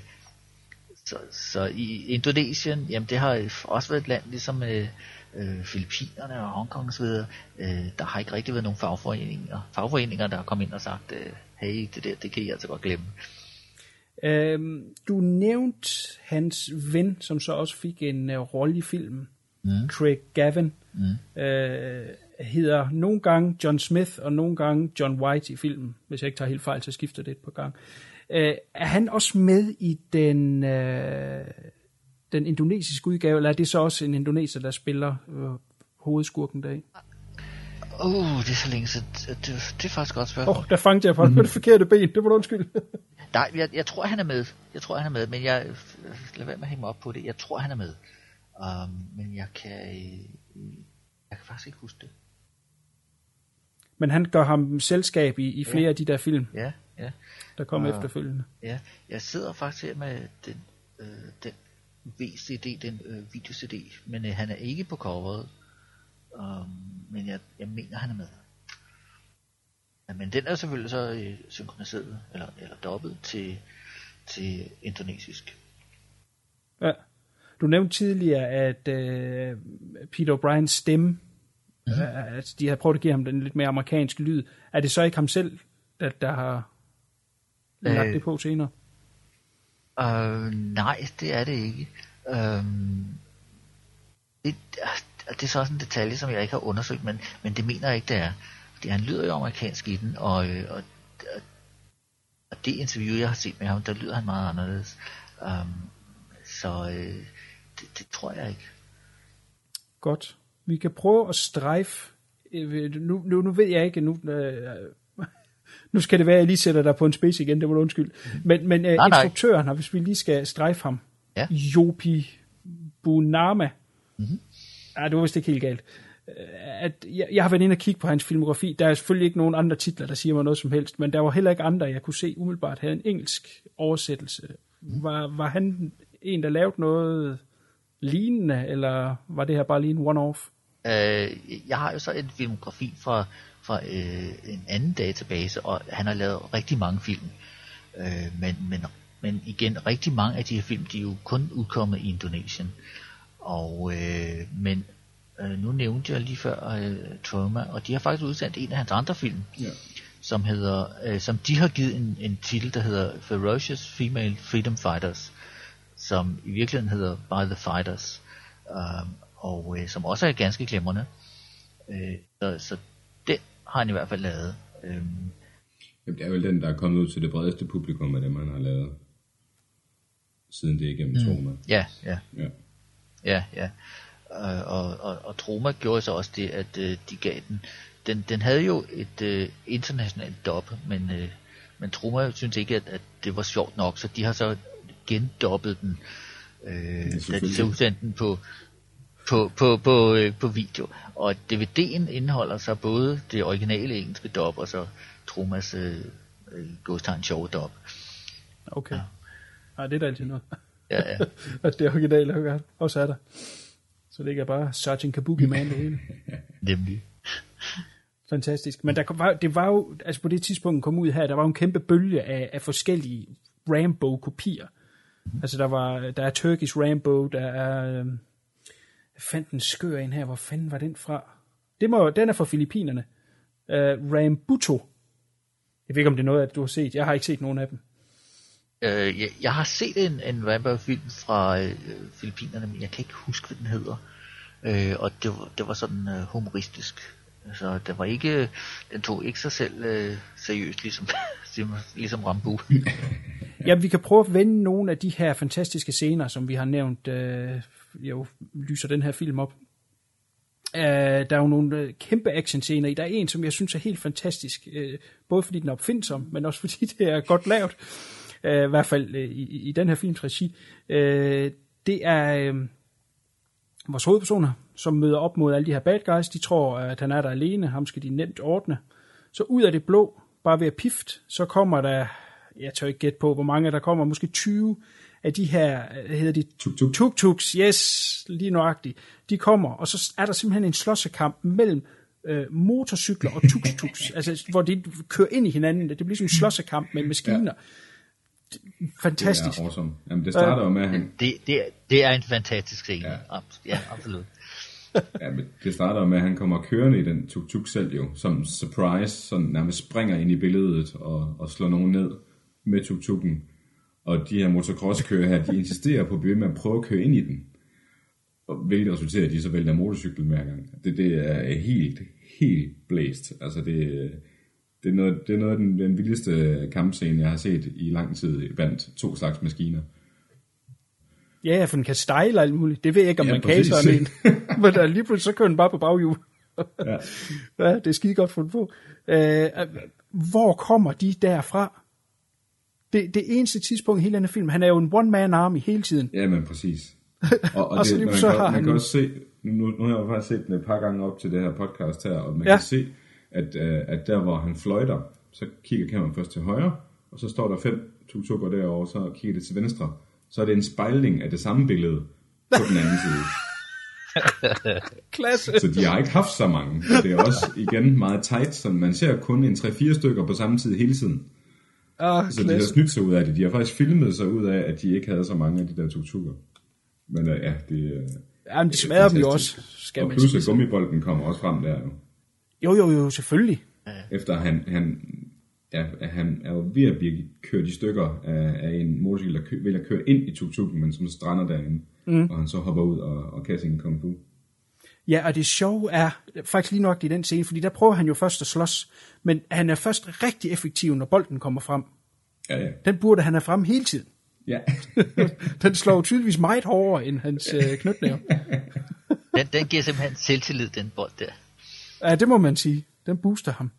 så, så i Indonesien, jamen det har også været et land ligesom øh, øh, Filippinerne og Hongkong osv., øh, der har ikke rigtig været nogen fagforeninger, fagforeninger der har kommet ind og sagt, øh, hey, det der, det kan I altså godt glemme. Øhm, du nævnte hans ven, som så også fik en uh, rolle i filmen. Mm. Craig Gavin. Mm. Øh, hedder nogle gange John Smith, og nogle gange John White i filmen. Hvis jeg ikke tager helt fejl, så skifter det et par gange. Øh, er han også med i den, øh, den indonesiske udgave, eller er det så også en indoneser, der spiller øh, hovedskurken deri? Åh, uh, det er så længe, så det, det, det er faktisk godt spørgsmål. Åh, oh, der fangede jeg på mm. det forkerte ben. Det var du undskyld. Nej, jeg, jeg tror, han er med. Jeg tror, han er med, men jeg lad være med at hænge mig op på det. Jeg tror, han er med. Um, men jeg kan, øh, jeg kan faktisk ikke huske det. Men han gør ham selskab i, i flere ja. af de der film, Ja, ja. der kom Ah. efterfølgende. Ja, jeg sidder faktisk her med den, øh, den VCD, den øh, video-CD, men øh, han er ikke på coveret. Um, men jeg, jeg mener, han er med. Ja, men den er selvfølgelig så øh, synkroniseret, eller, eller dobbelt til, til indonesisk. Ja. Du nævnte tidligere, at øh, Peter O'Briens stemme, mm-hmm. øh, at de har prøvet at give ham den lidt mere amerikanske lyd. Er det så ikke ham selv, der, der har lagt Øh. det på senere? Uh, nej, det er det ikke. Um, det, det er så også en detalje, som jeg ikke har undersøgt, men, men det mener jeg ikke, det er. Fordi han lyder jo amerikansk i den, og, øh, og, og, og det interview, jeg har set med ham, der lyder han meget anderledes. Um, så øh, det, det tror jeg ikke. Godt. Vi kan prøve at strejfe. øh, Nu, nu, nu ved jeg ikke, nu, øh, nu skal det være, at jeg lige sætter dig på en spids igen, det var du undskyld. Men, men øh, Nej, instruktøren har, hvis vi lige skal strejfe ham, Ja. Jopi Bunama. Mhm. Mm-hmm. Ja, det var vist ikke helt galt. Øh, At jeg, jeg har været inde og kigge på hans filmografi. Der er selvfølgelig ikke nogen andre titler, der siger mig noget som helst, men der var heller ikke andre, jeg kunne se umiddelbart havde en engelsk oversættelse. Mhm. Var, var han en, der lavede noget lignende, eller var det her bare lige en one-off? Øh, jeg har jo så en filmografi fra, fra øh, en anden database, og han har lavet rigtig mange film. Øh, men, men, men igen, rigtig mange af de her film, de er jo kun udkommet i Indonesien. Og, øh, men øh, nu nævnte jeg lige før øh, Trauma, og de har faktisk udsendt en af hans andre film, Ja. som hedder, øh, som de har givet en, en titel, der hedder Ferocious Female Freedom Fighters, som i virkeligheden hedder By the Fighters, um, og øh, som også er ganske glimrende. Øh, så, så den har han i hvert fald lavet. Øhm, Jamen, det er vel den, der er kommet ud til det bredeste publikum af dem, han har lavet. Siden det er igennem mm. Troma. ja, ja, Ja. ja, ja. Øh, og, og, og Troma gjorde så også det, at øh, de gav den den, den havde jo et øh, internationalt dub, men, øh, men Troma synes ikke, at, at det var sjovt nok, så de har så gendobbet den, øh, da de så udsendte den på, på, på, på, øh, på video. Og DVD'en indeholder så både det originale engelske dub, og så Tromas øh, øh, Godstein sjove dub. Okay. Ja. Nej, det er da altid noget. Ja, ja. at det originale er godt. Også er der. Så det ikke er bare Sergeant Kabuki Man det hele. Nemlig. Fantastisk. Men der var, det var jo, altså på det tidspunkt kom ud her, der var jo en kæmpe bølge af, af forskellige Rambo-kopier. Altså der var, der er Turkish Rambo, der er, øhm, jeg fandt en skør en her, hvor fanden var den fra? Det må, den er fra Filippinerne. Uh, Rambuto. Jeg ved ikke, om det er noget, at du har set. Jeg har ikke set nogen af dem. Øh, jeg, jeg har set en, en Rambo-film fra øh, Filippinerne, men jeg kan ikke huske, hvad den hedder. Øh, og det var, det var sådan øh, humoristisk. Så det var ikke, den tog ikke sig selv øh, seriøst, ligesom, ligesom, ligesom Rambo. Ja, vi kan prøve at vende nogle af de her fantastiske scener, som vi har nævnt, øh, jo, lyser den her film op. Uh, der er jo nogle øh, kæmpe actionscener i. Der er en, som jeg synes er helt fantastisk, Uh, både fordi den er opfindsom, men også fordi det er godt lavet, Uh, i hvert fald uh, i, i den her films regi. Uh, det er uh, vores hovedpersoner, som møder op mod alle de her bad guys. De tror, at han er der alene, ham skal de nemt ordne. Så ud af det blå, bare ved at pift, så kommer der, jeg tør ikke gætte på, hvor mange der kommer, måske 20 af de her, hvad hedder de? Tuk-tuk. Tuk-tuks, yes, lige nøjagtigt. De kommer, og så er der simpelthen en slåssekamp mellem øh, motorcykler og tuk-tuks, altså hvor de kører ind i hinanden. Det bliver sådan en slåssekamp med maskiner. Det Fantastisk. er awesome. Jamen, det starter jo med, at han, Det, det, er- det er en fantastisk scene. Ja. Ja, ja absolut. ja, men det starter med, at han kommer kørende i den tuk-tuk selv jo, som surprise, sådan nærmest springer ind i billedet og, og slår nogen ned med tuk-tukken. Og de her motocross-kører her, de insisterer på at blive med at prøve at køre ind i den. Og hvilket resulterer, at de så vælger motorcyklen hver gang. Det, det er helt, helt blæst. Altså det, det er noget, det er noget af den, den vildeste kampscene, jeg har set i lang tid blandt to slags maskiner. Ja, for den kan style og alt muligt. Det ved jeg ikke, om Ja, man kan præcis. sådan en. Men der, lige pludselig, så kører den bare på baghjul. Ja. ja, det er skide godt fundet på. Øh, hvor kommer de derfra? Det, det eneste tidspunkt i hele den film, han er jo en one-man army hele tiden. Ja, men præcis. Og, og, Og så det, lige man, så kan, man han- kan også se, nu, nu har jeg faktisk set den et par gange op til det her podcast her, og man Ja. kan se, at, uh, at der hvor han fløjter, så kigger kameraet først til højre, og så står der fem tuk-tukker derovre, så kigger det til venstre. Så er det en spejling af det samme billede på den anden side. Klasse. Så de har ikke haft så mange. Og det er også igen meget tight, så man ser kun en 3-4 stykker på samme tid hele tiden. Ah, Så de har snydt sig ud af det. De har faktisk filmet sig ud af, at de ikke havde så mange af de der tuk-tukker. Men uh, ja, det er... Jamen, de smadrer dem jo også, skal og man plus sige. at gummibolden kommer også frem der jo. Jo, jo, jo, selvfølgelig. Efter han, han, ja, han er jo ved at blive kørt i stykker af, af en motorcykel, der kø, vælger at køre ind i tuk-tukken, men som strander derinde. Mm. Og han så hopper ud og, og kan sin kung fu. Ja, og det sjove er faktisk lige nok i den scene, fordi der prøver han jo først at slås, men han er først rigtig effektiv, når bolden kommer frem. Ja, ja. Den burde han have frem hele tiden. Ja, Den slår jo tydeligvis meget hårdere end hans øh, knytnæve. Den, den giver simpelthen selvtillid, den bold der. Ja, det må man sige. Den booster ham.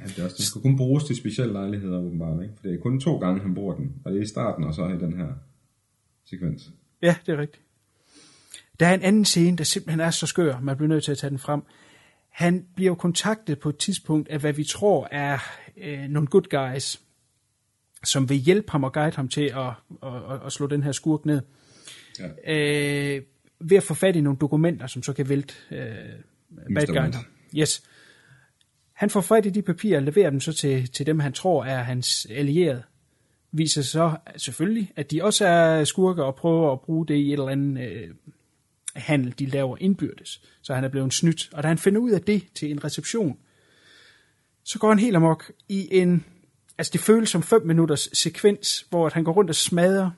ja det er også, den skal kun bruges til specielle lejligheder, åbenbart. Ikke? For det er kun to gange, han bruger den. Og det er i starten, og så i den her sekvens. Ja, det er rigtigt. Der er en anden scene, der simpelthen er så skør, man bliver nødt til at tage den frem. Han bliver jo kontaktet på et tidspunkt af, hvad vi tror er øh, nogle good guys, som vil hjælpe ham og guide ham til at, at, at, at slå den her skurk ned. Ja. Øh, ved at få fat i nogle dokumenter, som så kan vælte øh, bad guyen. Yes. Han får fat i de papirer og leverer dem så til, til dem, han tror er hans allierede. Viser så selvfølgelig, at de også er skurker og prøver at bruge det i et eller andet øh, handel, de laver indbyrdes. Så han er blevet snydt. Og da han finder ud af det til en reception, så går han helt amok i en... Altså det føles som 5 minutters sekvens, hvor at han går rundt og smadrer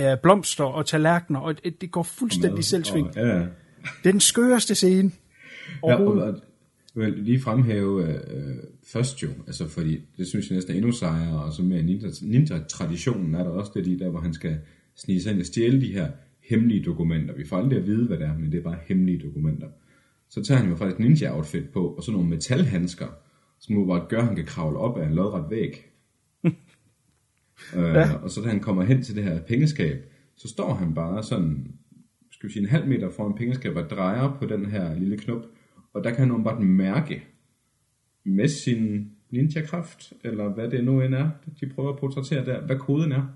øh, blomster og tallerkener, og det, det går fuldstændig selvsving. Ja. Det er den skøreste scene Ja, og, og vil lige fremhæve øh, først jo, altså fordi det synes jeg næsten er endnu sejere, og så med ninja- ninja-traditionen er der også det de der, hvor han skal snige sig ind og stjæle de her hemmelige dokumenter. Vi får aldrig at vide, hvad det er, men det er bare hemmelige dokumenter. så tager han jo faktisk ninja-outfit på, og så nogle metalhandsker, som jo bare gør, at han kan kravle op af en lodret væg. øh, og så da han kommer hen til det her pengeskab, så står han bare sådan, skal vi sige, en halv meter foran pengeskabet og drejer på den her lille knop, og der kan han bare mærke med sin ninja-kraft, eller hvad det nu end er, de prøver at portrættere der, hvad koden er.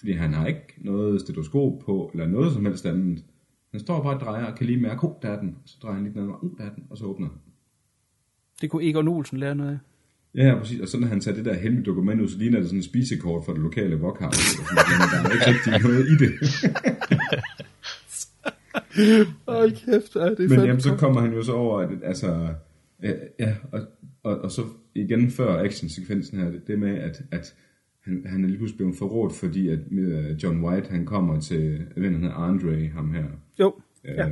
Fordi han har ikke noget stetoskop på, eller noget som helst andet. Han står bare og drejer, og kan lige mærke, oh, der er den. Så drejer han lige den anden, oh, der er den, og så åbner han. Det kunne Egon Olsen lære noget af. Ja, ja, præcis. Og så når han tager det der hemmelige dokument ud, så ligner det sådan en spisekort for det lokale sådan noget. Der er ikke rigtig noget i det. Hold kæft, ja, det er Men jamen, så kommer han jo så over, at altså, ja, ja og, og, og så igen før actionsekvensen her, det, det med, at, at han, han er lige pludselig blevet forrådt, fordi at uh, John White, han kommer til, hvad han hedder, Andre, ham her, Jo, uh, ja.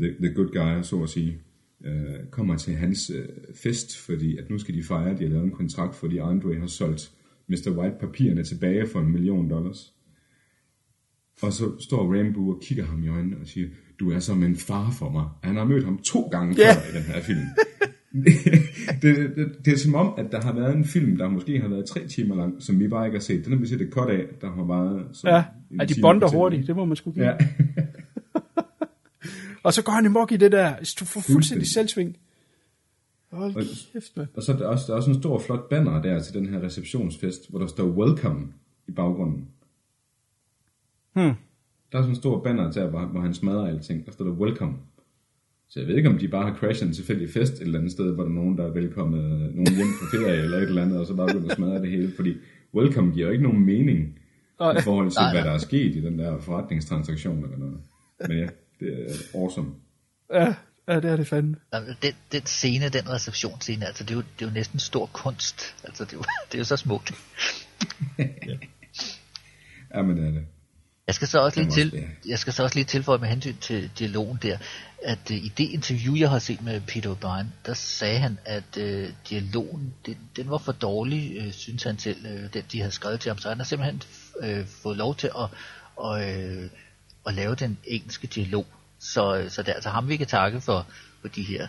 the, the good guy, så at sige, uh, kommer til hans uh, fest, fordi at nu skal de fejre, at de har lavet en kontrakt, fordi Andre har solgt Mr. White papirerne tilbage for en million dollars. Og så står Rambo og kigger ham i øjnene og siger, du er som en far for mig. Han har mødt ham to gange Ja. før i den her film. det, det, det er som om, at der har været en film, der måske har været tre timer lang, som vi bare ikke har set. Den har vi set et cut af, der har været... Ja, at de bonder hurtigt, det må man sgu give. Ja. Og så går han i mok i det der, du får fuldstændig selvsving. Hold Og- kæft, mand. og så er der også, der er også en stor flot banner der til den her receptionsfest, hvor der står welcome i baggrunden. Hmm. Der er sådan en stor banner der, hvor, hvor han smadrer alting. Der står der welcome. Så jeg ved ikke, om de bare har crashet en tilfældig fest et eller andet sted, hvor der er nogen, der er velkommet, nogen hjem fra ferie eller et eller andet, og så bare begyndt at smadre det hele. Fordi welcome giver jo ikke nogen mening Nej. i forhold til, Nej, hvad der er sket i den der forretningstransaktion eller noget. Men ja, det er awesome. Ja, ja, det er det fandme. Altså, Den, den scene, den receptionsscene, altså det er jo, det er jo næsten stor kunst. Altså det er jo, det er jo så smukt. Ja, men det er det. Jeg skal så også lige, til, jeg skal så også lige tilføje med hensyn til dialogen der, at uh, i det interview, jeg har set med Peter O'Brien, der sagde han, at uh, dialogen, den, den var for dårlig, uh, synes han selv, uh, den de havde skrevet til ham. Så han har simpelthen uh, fået lov til at, og, uh, at lave den engelske dialog. Så, så det er altså ham, vi kan takke for, for de her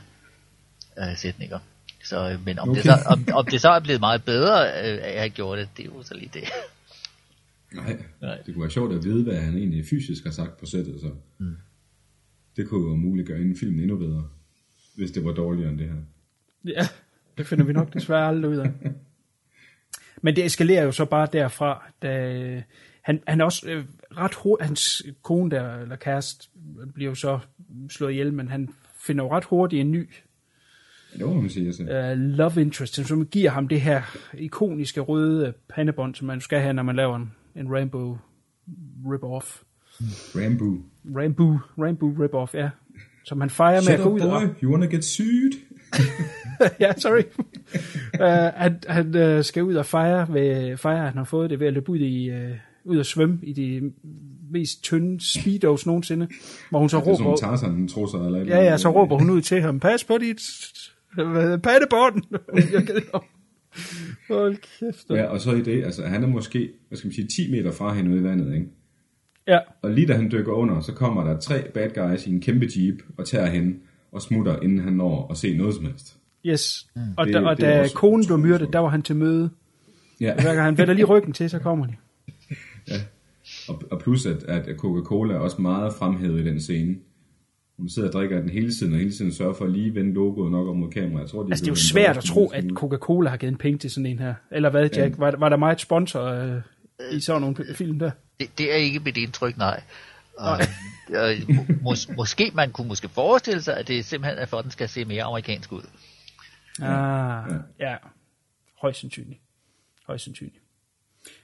uh, sætninger. Så, uh, men om, okay. det så, om, om det så er blevet meget bedre, uh, at jeg har gjort det, det er jo så lige det. Nej, Nej. det kunne være sjovt at vide, hvad han egentlig fysisk har sagt på sættet, så mm. det kunne jo muligt gøre en film endnu bedre, hvis det var dårligere end det her. Ja, det finder vi nok desværre aldrig ud af. Men det eskalerer jo så bare derfra, da han, han også øh, ret hurtigt, hans kone der, eller kæreste, bliver jo så slået ihjel, men han finder jo ret hurtigt en ny det må man sige, altså. uh, love interest, som giver ham det her ikoniske røde pandebånd, som man skal have, når man laver en, en Rainbow rip-off. Rambo. Rainbow, Rainbow rip-off, ja. Som han fejrer med at gå ud boy. og... You wanna get sued? ja, sorry. uh, han han uh, skal ud og fejre, ved, fejre, han har fået det ved at løbe ud, i, uh, ud og svømme i de mest tynde speedos nogensinde, hvor hun så Det er sådan råber... Tarzan trusser eller Ja, ja, så råber hun ud til ham, pas på dit hvad, pandebånd. Hold kæft. Ja, og så i det, altså han er måske, hvad skal man sige, 10 meter fra hende ude i vandet, ikke? Ja, Og lige da han dykker under, så kommer der tre bad guys i en kæmpe jeep og tager hende og smutter, inden han når at se noget som helst. yes. Og, Det- da, og det da konen blev myrdet, der var han til møde. Ja, Hver gang han vender lige ryggen til, så kommer de. og, og plus at, at Coca-Cola er også meget fremhævet i den scene. Hun sidder og drikker den hele tiden, og hele tiden sørger for at lige vende logoet nok op mod kameraet. Jeg tror, de Altså, det er jo svært at tro, at. Coca-Cola har givet en penge til sådan en her. Eller hvad, Jack? Var, var der meget sponsor øh, i sådan nogle film der? Det, det er ikke mit indtryk, nej. Og, øh, mås, måske man kunne måske forestille sig, at det simpelthen er for, at den skal se mere amerikansk ud. Ah, ja. Højst sandsynligt. Højst sandsynligt.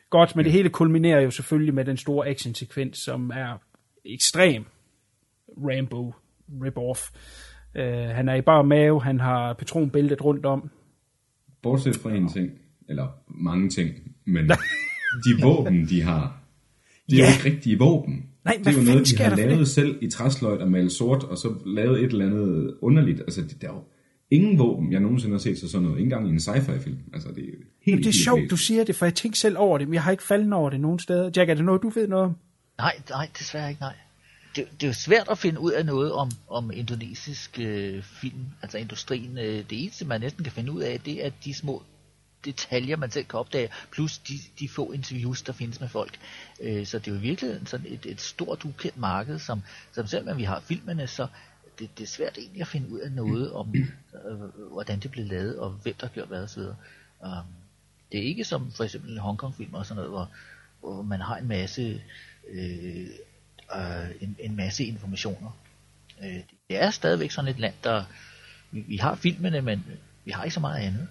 Godt, men det hele kulminerer jo selvfølgelig med den store actionsekvens, som er ekstrem Rambo rip-off. Uh, han er i bare mave, han har patronbæltet rundt om. Bortset fra en ting, eller mange ting, men de våben, de har, det er Ja. jo ikke rigtige våben. Nej, det er jo noget, de har lavet det? selv i træsløjt og malet sort, og så lavet et eller andet underligt. Altså, det, der er jo ingen våben, jeg nogensinde har set sig sådan noget. Ikke engang i en sci-fi-film. Altså, det er helt Jamen, det er sjovt, du siger det, for jeg tænker selv over det, men jeg har ikke faldet over det nogen steder. Jack, er det noget, du ved noget om? Nej, nej, desværre ikke, nej det, det er jo svært at finde ud af noget om, om indonesisk øh, film, altså industrien. Øh, det eneste, man næsten kan finde ud af, det er de små detaljer, man selv kan opdage, plus de, de få interviews, der findes med folk. Øh, så det er jo virkelig sådan et, et stort ukendt marked, som, som selvom vi har filmene, så det, det er svært egentlig at finde ud af noget om, øh, hvordan det blev lavet, og hvem der gjorde hvad osv. Um, det er ikke som for eksempel Hongkong-film og sådan noget, hvor, hvor man har en masse øh, øh, en, en masse informationer. Øh, det er stadigvæk sådan et land, der vi, vi har filmene, men vi har ikke så meget andet.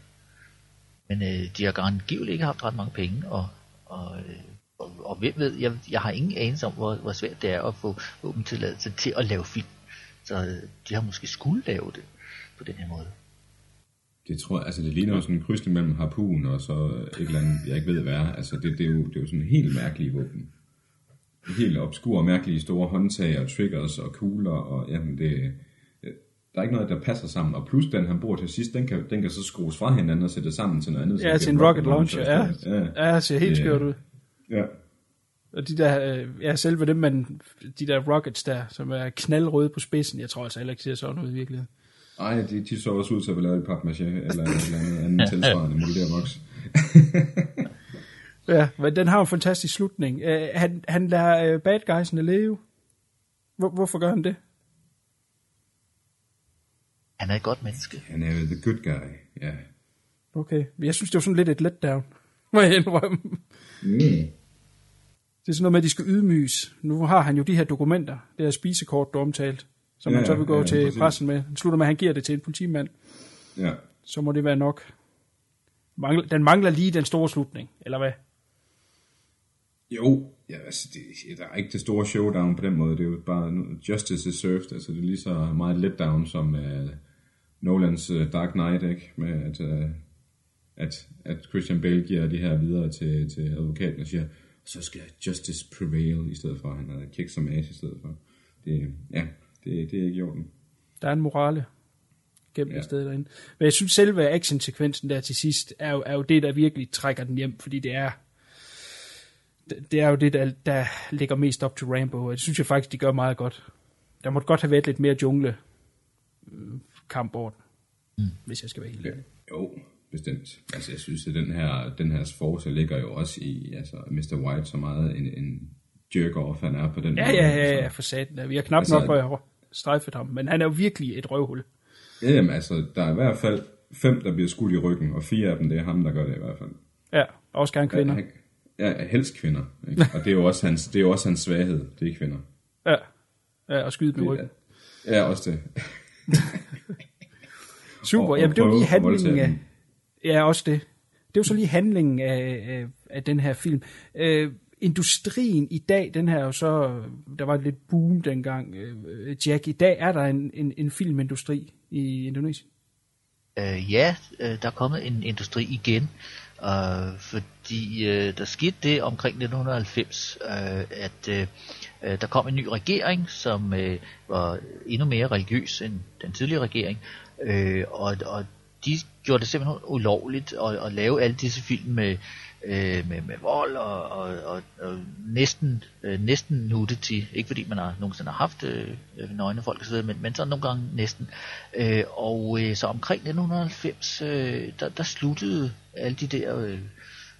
Men øh, de har garantivt ikke haft ret mange penge, og, og, øh, og, og hvem ved, jeg, jeg har ingen anelse om, hvor, hvor svært det er at få åbentilladelse til at lave film. Så øh, de har måske skulle lave det på den her måde. Det tror jeg, altså det ligner jo sådan en krydsning mellem harpun og så øh, et eller andet, jeg ikke ved hvad er. Altså det, det, er, jo, det er jo sådan en helt mærkelig våben. Helt obskur, mærkelige store håndtag og triggers og kugler og jamen det, der er ikke noget, der passer sammen. Og plus den, han bruger til sidst, den kan, den kan så skrues fra hinanden og sætte sammen til noget andet. Ja, til en rocket launcher, ja. Ja, ja ser helt skørt ud. Ja. Og de der, øh, ja, selve dem, man, de der rockets der, som er knaldrøde på spidsen, jeg tror altså heller ikke ser sådan ud i virkeligheden. Nej, de, de så også ud til at lave et papmaché, eller en eller anden tilsvarende modellervoks. ja, men den har en fantastisk slutning. Uh, han, han lader uh, bad guysene leve. Hvor, hvorfor gør han det? Han er et godt menneske. Han er the good guy, ja. Yeah. Okay, jeg synes, det var sådan lidt et letdown, må jeg indrømme. Mm. Det er sådan noget med, at de skal ydmyges. Nu har han jo de her dokumenter, det her spisekort, du omtalt, som ja, han så vil gå ja, til præcis. pressen med. Den slutter med, at han giver det til en politimand. Ja. Så må det være nok. Den mangler lige den store slutning, eller hvad? Jo, ja, altså det, der er ikke det store showdown på den måde. Det er jo bare justice is served. Altså det er lige så meget letdown som uh, Nolans uh, Dark Knight, ikke? Med at, uh, at, at Christian Bale giver de her videre til, til advokaten og siger, så skal justice prevail i stedet for, han havde kick som as i stedet for. Det, ja, det, det er ikke i orden. Der er en morale gennem ja. stedet derinde. Men jeg synes selve actionsekvensen der til sidst, er jo, er jo det, der virkelig trækker den hjem, fordi det er det er jo det, der, der ligger mest op til Rambo, og det synes jeg faktisk, de gør meget godt. Der måtte godt have været lidt mere jungle øh, kamp over den, mm. hvis jeg skal være helt ærlig. Jo, bestemt. Altså jeg synes, at den her, den her force ligger jo også i altså, Mr. White så meget en, en jerk-off, han er på den ja, måde. Ja, ja, ja, for satan. Vi har knap altså, nok strejfet ham, men han er jo virkelig et røvhul. Ja, jamen altså, der er i hvert fald fem, der bliver skudt i ryggen, og fire af dem, det er ham, der gør det i hvert fald. Ja, også gerne kvinder. Ja, Ja, helst kvinder. Ikke? Og det er, jo også hans, det er jo også hans svaghed, det er kvinder. Ja, ja og skyde med ryggen. Ja, også det. Super, og, jamen det var lige handlingen af... Ja, også det. Det var så lige handlingen af, af, af den her film. Uh, industrien i dag, den her jo så, der var lidt boom dengang, uh, Jack, i dag er der en, en, en filmindustri i Indonesien? Uh, ja, der er kommet en industri igen. Øh, fordi øh, der skete det omkring 1990, øh, at øh, øh, der kom en ny regering, som øh, var endnu mere religiøs end den tidligere regering, øh, og, og de gjorde det simpelthen ulovligt at, at lave alle disse film med, øh, med, med vold og, og, og, og næsten, øh, næsten nudity. Ikke fordi man har nogensinde har haft øh, øh nøgne folk osv., men, men så nogle gange næsten. Øh, og øh, så omkring 1990, øh, der, der sluttede alle de der øh,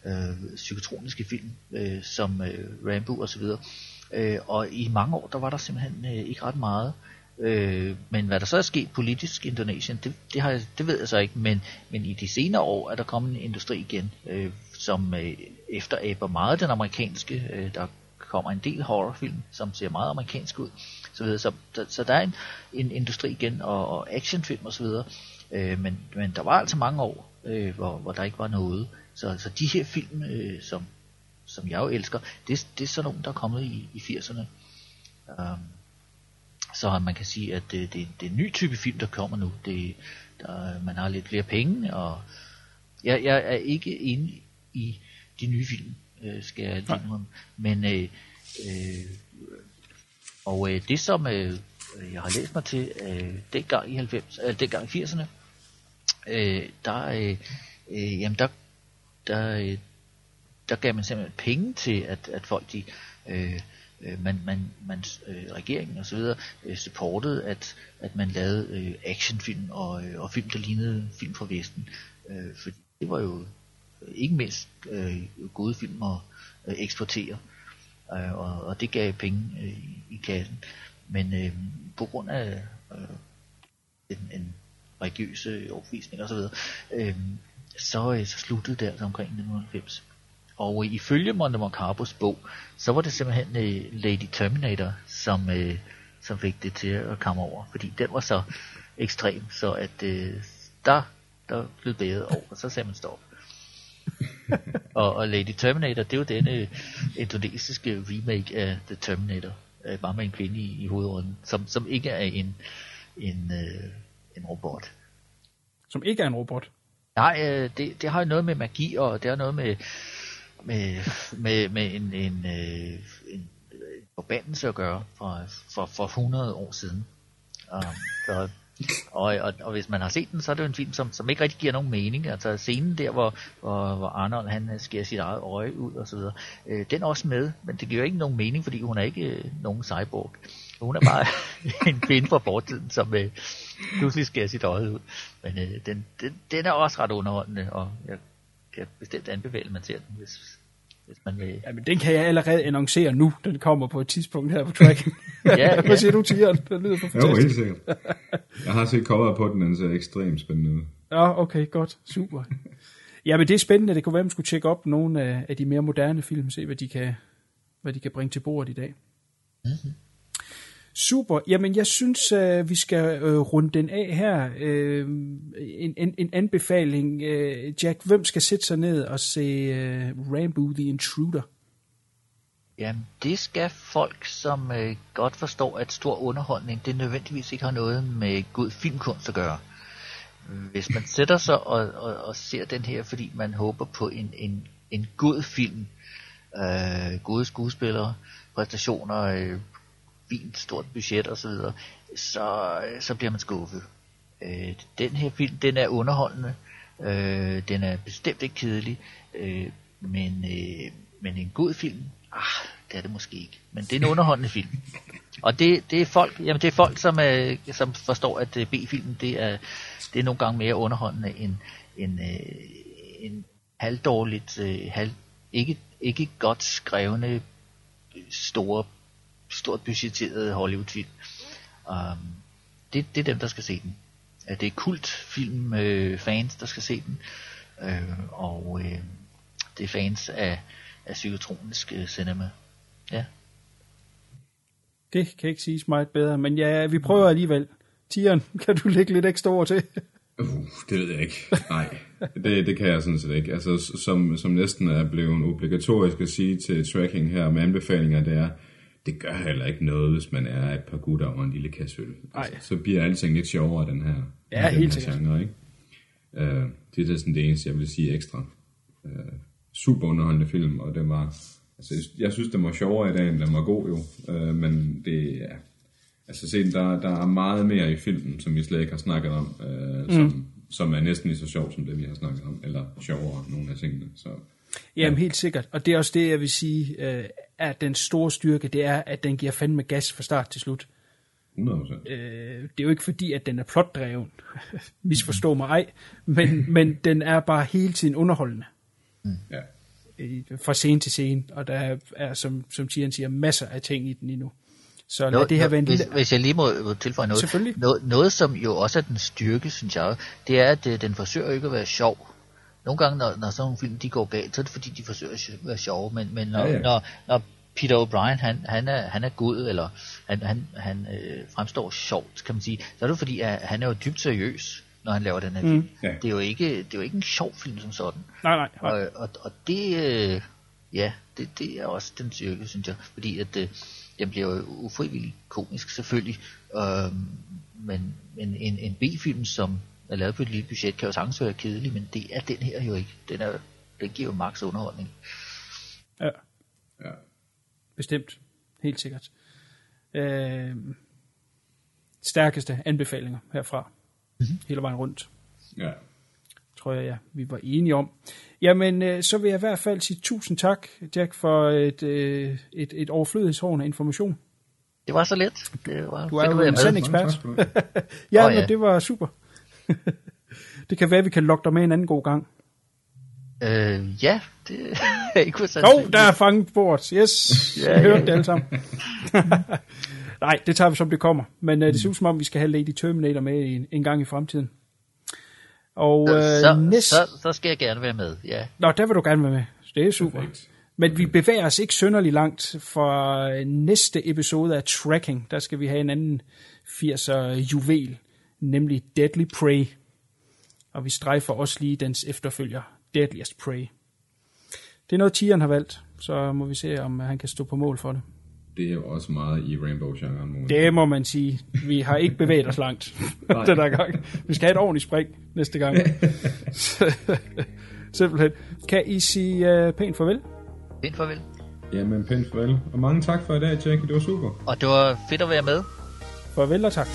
øh, psykotroniske film, øh, som øh, Rambo osv., øh, og i mange år, der var der simpelthen øh, ikke ret meget. Øh, men hvad der så er sket politisk i Indonesien, det, det, har, det ved jeg så ikke, men, men i de senere år er der kommet en industri igen, øh, som øh, efteræber meget den amerikanske. Øh, der kommer en del horrorfilm, som ser meget amerikansk ud. Så, videre. så, så, så der er en, en industri igen, og, og actionfilm osv., øh, men, men der var altså mange år, øh, hvor, hvor der ikke var noget. Så, så de her film, øh, som, som jeg jo elsker, det, det er sådan nogle, der er kommet i, i 80'erne. Um, øhm, så man kan sige, at det, det, det er en ny type film, der kommer nu. Det, der, man har lidt flere penge, og jeg, jeg er ikke enig i de nye film, øh, skal jeg lige nu. Men øh, øh, og øh, det som øh, jeg har læst mig til øh, dengang i 90, øh, dengang i 80'erne, øh, der, øh, øh, jamen der, der, øh, der gav man simpelthen penge til, at, at folk de, øh, øh, man, man, man øh, regeringen og så videre øh, supportede, at, at man lavede øh, actionfilm og, øh, og film, der lignede film fra Vesten. Øh, for det var jo ikke mindst øh, gode film at øh, eksportere, øh, og, og det gav penge øh, i, kassen. Men øh, på grund af øh, en, en religiøse opvisning osv., øh, så, øh, så sluttede det altså omkring 1990. Og øh, ifølge Monte Macarbos bog, så var det simpelthen øh, Lady Terminator, som, øh, som fik det til at komme over. Fordi den var så ekstrem, så at øh, der, der blev bæret over, og så sagde man stop og, og Lady Terminator, det er jo denne indonesiske remake af The Terminator, øh, bare med en kvinde i, i hovedrollen, som, som ikke er en, en, øh, en robot. Som ikke er en robot. Nej, øh, det, det har jo noget med magi, og det har noget med, med, med, med en, en, øh, en, en forbandelse at gøre for, for, for 100 år siden. Um, så, og, og, og hvis man har set den, så er det jo en film, som, som ikke rigtig giver nogen mening. Altså scenen der, hvor, hvor, hvor Arnold han øh, skærer sit eget øje ud og så videre, øh, den er også med, men det giver ikke nogen mening, fordi hun er ikke øh, nogen cyborg. Hun er bare en kvinde fra fortiden, som øh, pludselig skærer sit øje ud. Men øh, den, den, den er også ret underholdende, og jeg kan bestemt anbefale, at man ser den, hvis, hvis man vil. Ja, men den kan jeg allerede annoncere nu. Den kommer på et tidspunkt her på tracken. Ja, ja. Hvad siger du, Tieren? Den lyder for Jo, fantastisk. helt sikkert. Jeg har set coveret på den, den ser ekstremt spændende ud. Ja, okay, godt. Super. Ja, men det er spændende. Det kunne være, at man skulle tjekke op nogle af, af de mere moderne film, se hvad de kan, hvad de kan bringe til bordet i dag. Mm-hmm. Super. Jamen, jeg synes, uh, vi skal uh, runde den af her. Uh, en, en, en anbefaling. Uh, Jack, hvem skal sætte sig ned og se uh, Rambo The Intruder? Jamen, det skal folk, som øh, godt forstår, at stor underholdning, det nødvendigvis ikke har noget med god filmkunst at gøre. Hvis man sætter sig og, og, og ser den her, fordi man håber på en, en, en god film, øh, gode skuespillere, præstationer, øh, fint stort budget osv., så, så, øh, så bliver man skuffet. Øh, den her film, den er underholdende, øh, den er bestemt ikke kedelig, øh, men, øh, men en god film, ah, det er det måske ikke. Men det er en underholdende film. Og det, det er folk, jamen det er folk, som, øh, som forstår, at øh, B-filmen, det er, det er nogle gange mere underholdende end, end øh, en halvdårligt, øh, halv, ikke, ikke godt skrevne, øh, store, stort budgetteret Hollywood-film. Um, det, det er dem, der skal se den. Uh, det er kultfilm øh, fans, der skal se den. Uh, og øh, det er fans af, af psykotronisk øh, cinema. Ja. Det kan ikke siges meget bedre, men ja, vi prøver alligevel. Tieren, kan du lægge lidt ekstra over til? Uh, det ved jeg ikke. Nej, det, det kan jeg sådan set ikke. Altså, som, som næsten er blevet obligatorisk at sige til tracking her med anbefalinger, det er, det gør heller ikke noget, hvis man er et par gutter og en lille kasse øl. Altså, så bliver alting lidt sjovere, den her, Ja, den helt her sikkert. genre, ikke? Uh, det er sådan det eneste, jeg vil sige ekstra. Uh, super underholdende film, og den var... Altså, jeg- synes, den var sjovere i dag, end den var god jo. Uh, men det er... Altså se, der, der er meget mere i filmen, som vi slet ikke har snakket om, øh, som, mm. som er næsten lige så sjovt som det, vi har snakket om, eller sjovere nogle af tingene. Så Jamen helt sikkert. Og det er også det, jeg vil sige, øh, at den store styrke, det er, at den giver fandme gas fra start til slut. 100 procent. Øh, det er jo ikke fordi, at den er plotdreven. Misforstå mig ej. Men, men den er bare hele tiden underholdende. Ja. øh, fra scene til scene. Og der er, er som, som Tian siger, masser af ting i den endnu. Så lad Noget, det her være en hvis, lille... hvis jeg lige må må tilføje noget. Selvfølgelig. noget. Noget, som jo også er den styrke, synes jeg, det er, at øh, den forsøger ikke at være sjov. Nogle gange, når, når sådan nogle film de går galt, så er det fordi, de forsøger at være sjove. Men, men når, Ja, ja, når, når Peter O'Brien, han, han, er, han er god, eller han, han, han øh, fremstår sjovt, kan man sige, så er det fordi, at han er jo dybt seriøs, når han laver den her film. Ja. Det, er jo ikke, det er jo ikke en sjov film som sådan. Nej, nej, nej. Og, og, og det, øh, ja, det, det er også den styrke, synes jeg. Fordi at øh, den bliver jo ufrivilligt komisk, selvfølgelig. Øh, men men en, en B-film, som er lavet på et lille budget, kan jo sagtens være kedelig, men det er den her jo ikke. Den, er, den giver jo max underholdning. Ja, Ja. bestemt. Helt sikkert. Øh, stærkeste anbefalinger herfra. Mhm. Mm-hmm. Hele vejen rundt. ja. tror jeg, ja, vi var enige om. Jamen, øh, så vil jeg i hvert fald sige tusind tak, Jack, for et, øh, et, et overflødighedshårende information. Det var så let. Det var Du er jo en sand ekspert. Ja, oh, ja. men det var super. det kan være, vi kan lokke dig med en anden god gang. Øh, ja, det er ikke for Jo, oh, der er fanget bort. Yes, Ja, ja, vi ja. hørte det alle sammen. Nej, det tager vi som det kommer. Men uh, det ser ud som om, vi skal have Lady Terminator med en, en gang i fremtiden. Og uh, så, næste... så, så skal jeg gerne være med, ja. Nå, der vil du gerne være med. Det er super. Perfekt. Men vi bevæger os ikke synderligt langt fra næste episode af Tracking. Der skal vi have en anden 80'er juvel, nemlig Deadly Prey. Og vi strejfer også lige dens efterfølger, Deadliest Prey. Det er noget, Tieren har valgt, så må vi se, om han kan stå på mål for det. Det er jo også meget i Rainbow-genren. Det må man sige. Vi har ikke bevæget os langt den her gang. Vi skal have et ordentligt spring næste gang. Simpelthen. Kan I sige uh, pænt farvel? Fint farvel. Jamen, pænt farvel. Og mange tak for i dag, Jackie. Det var super. Og det var fedt at være med. Farvel og tak.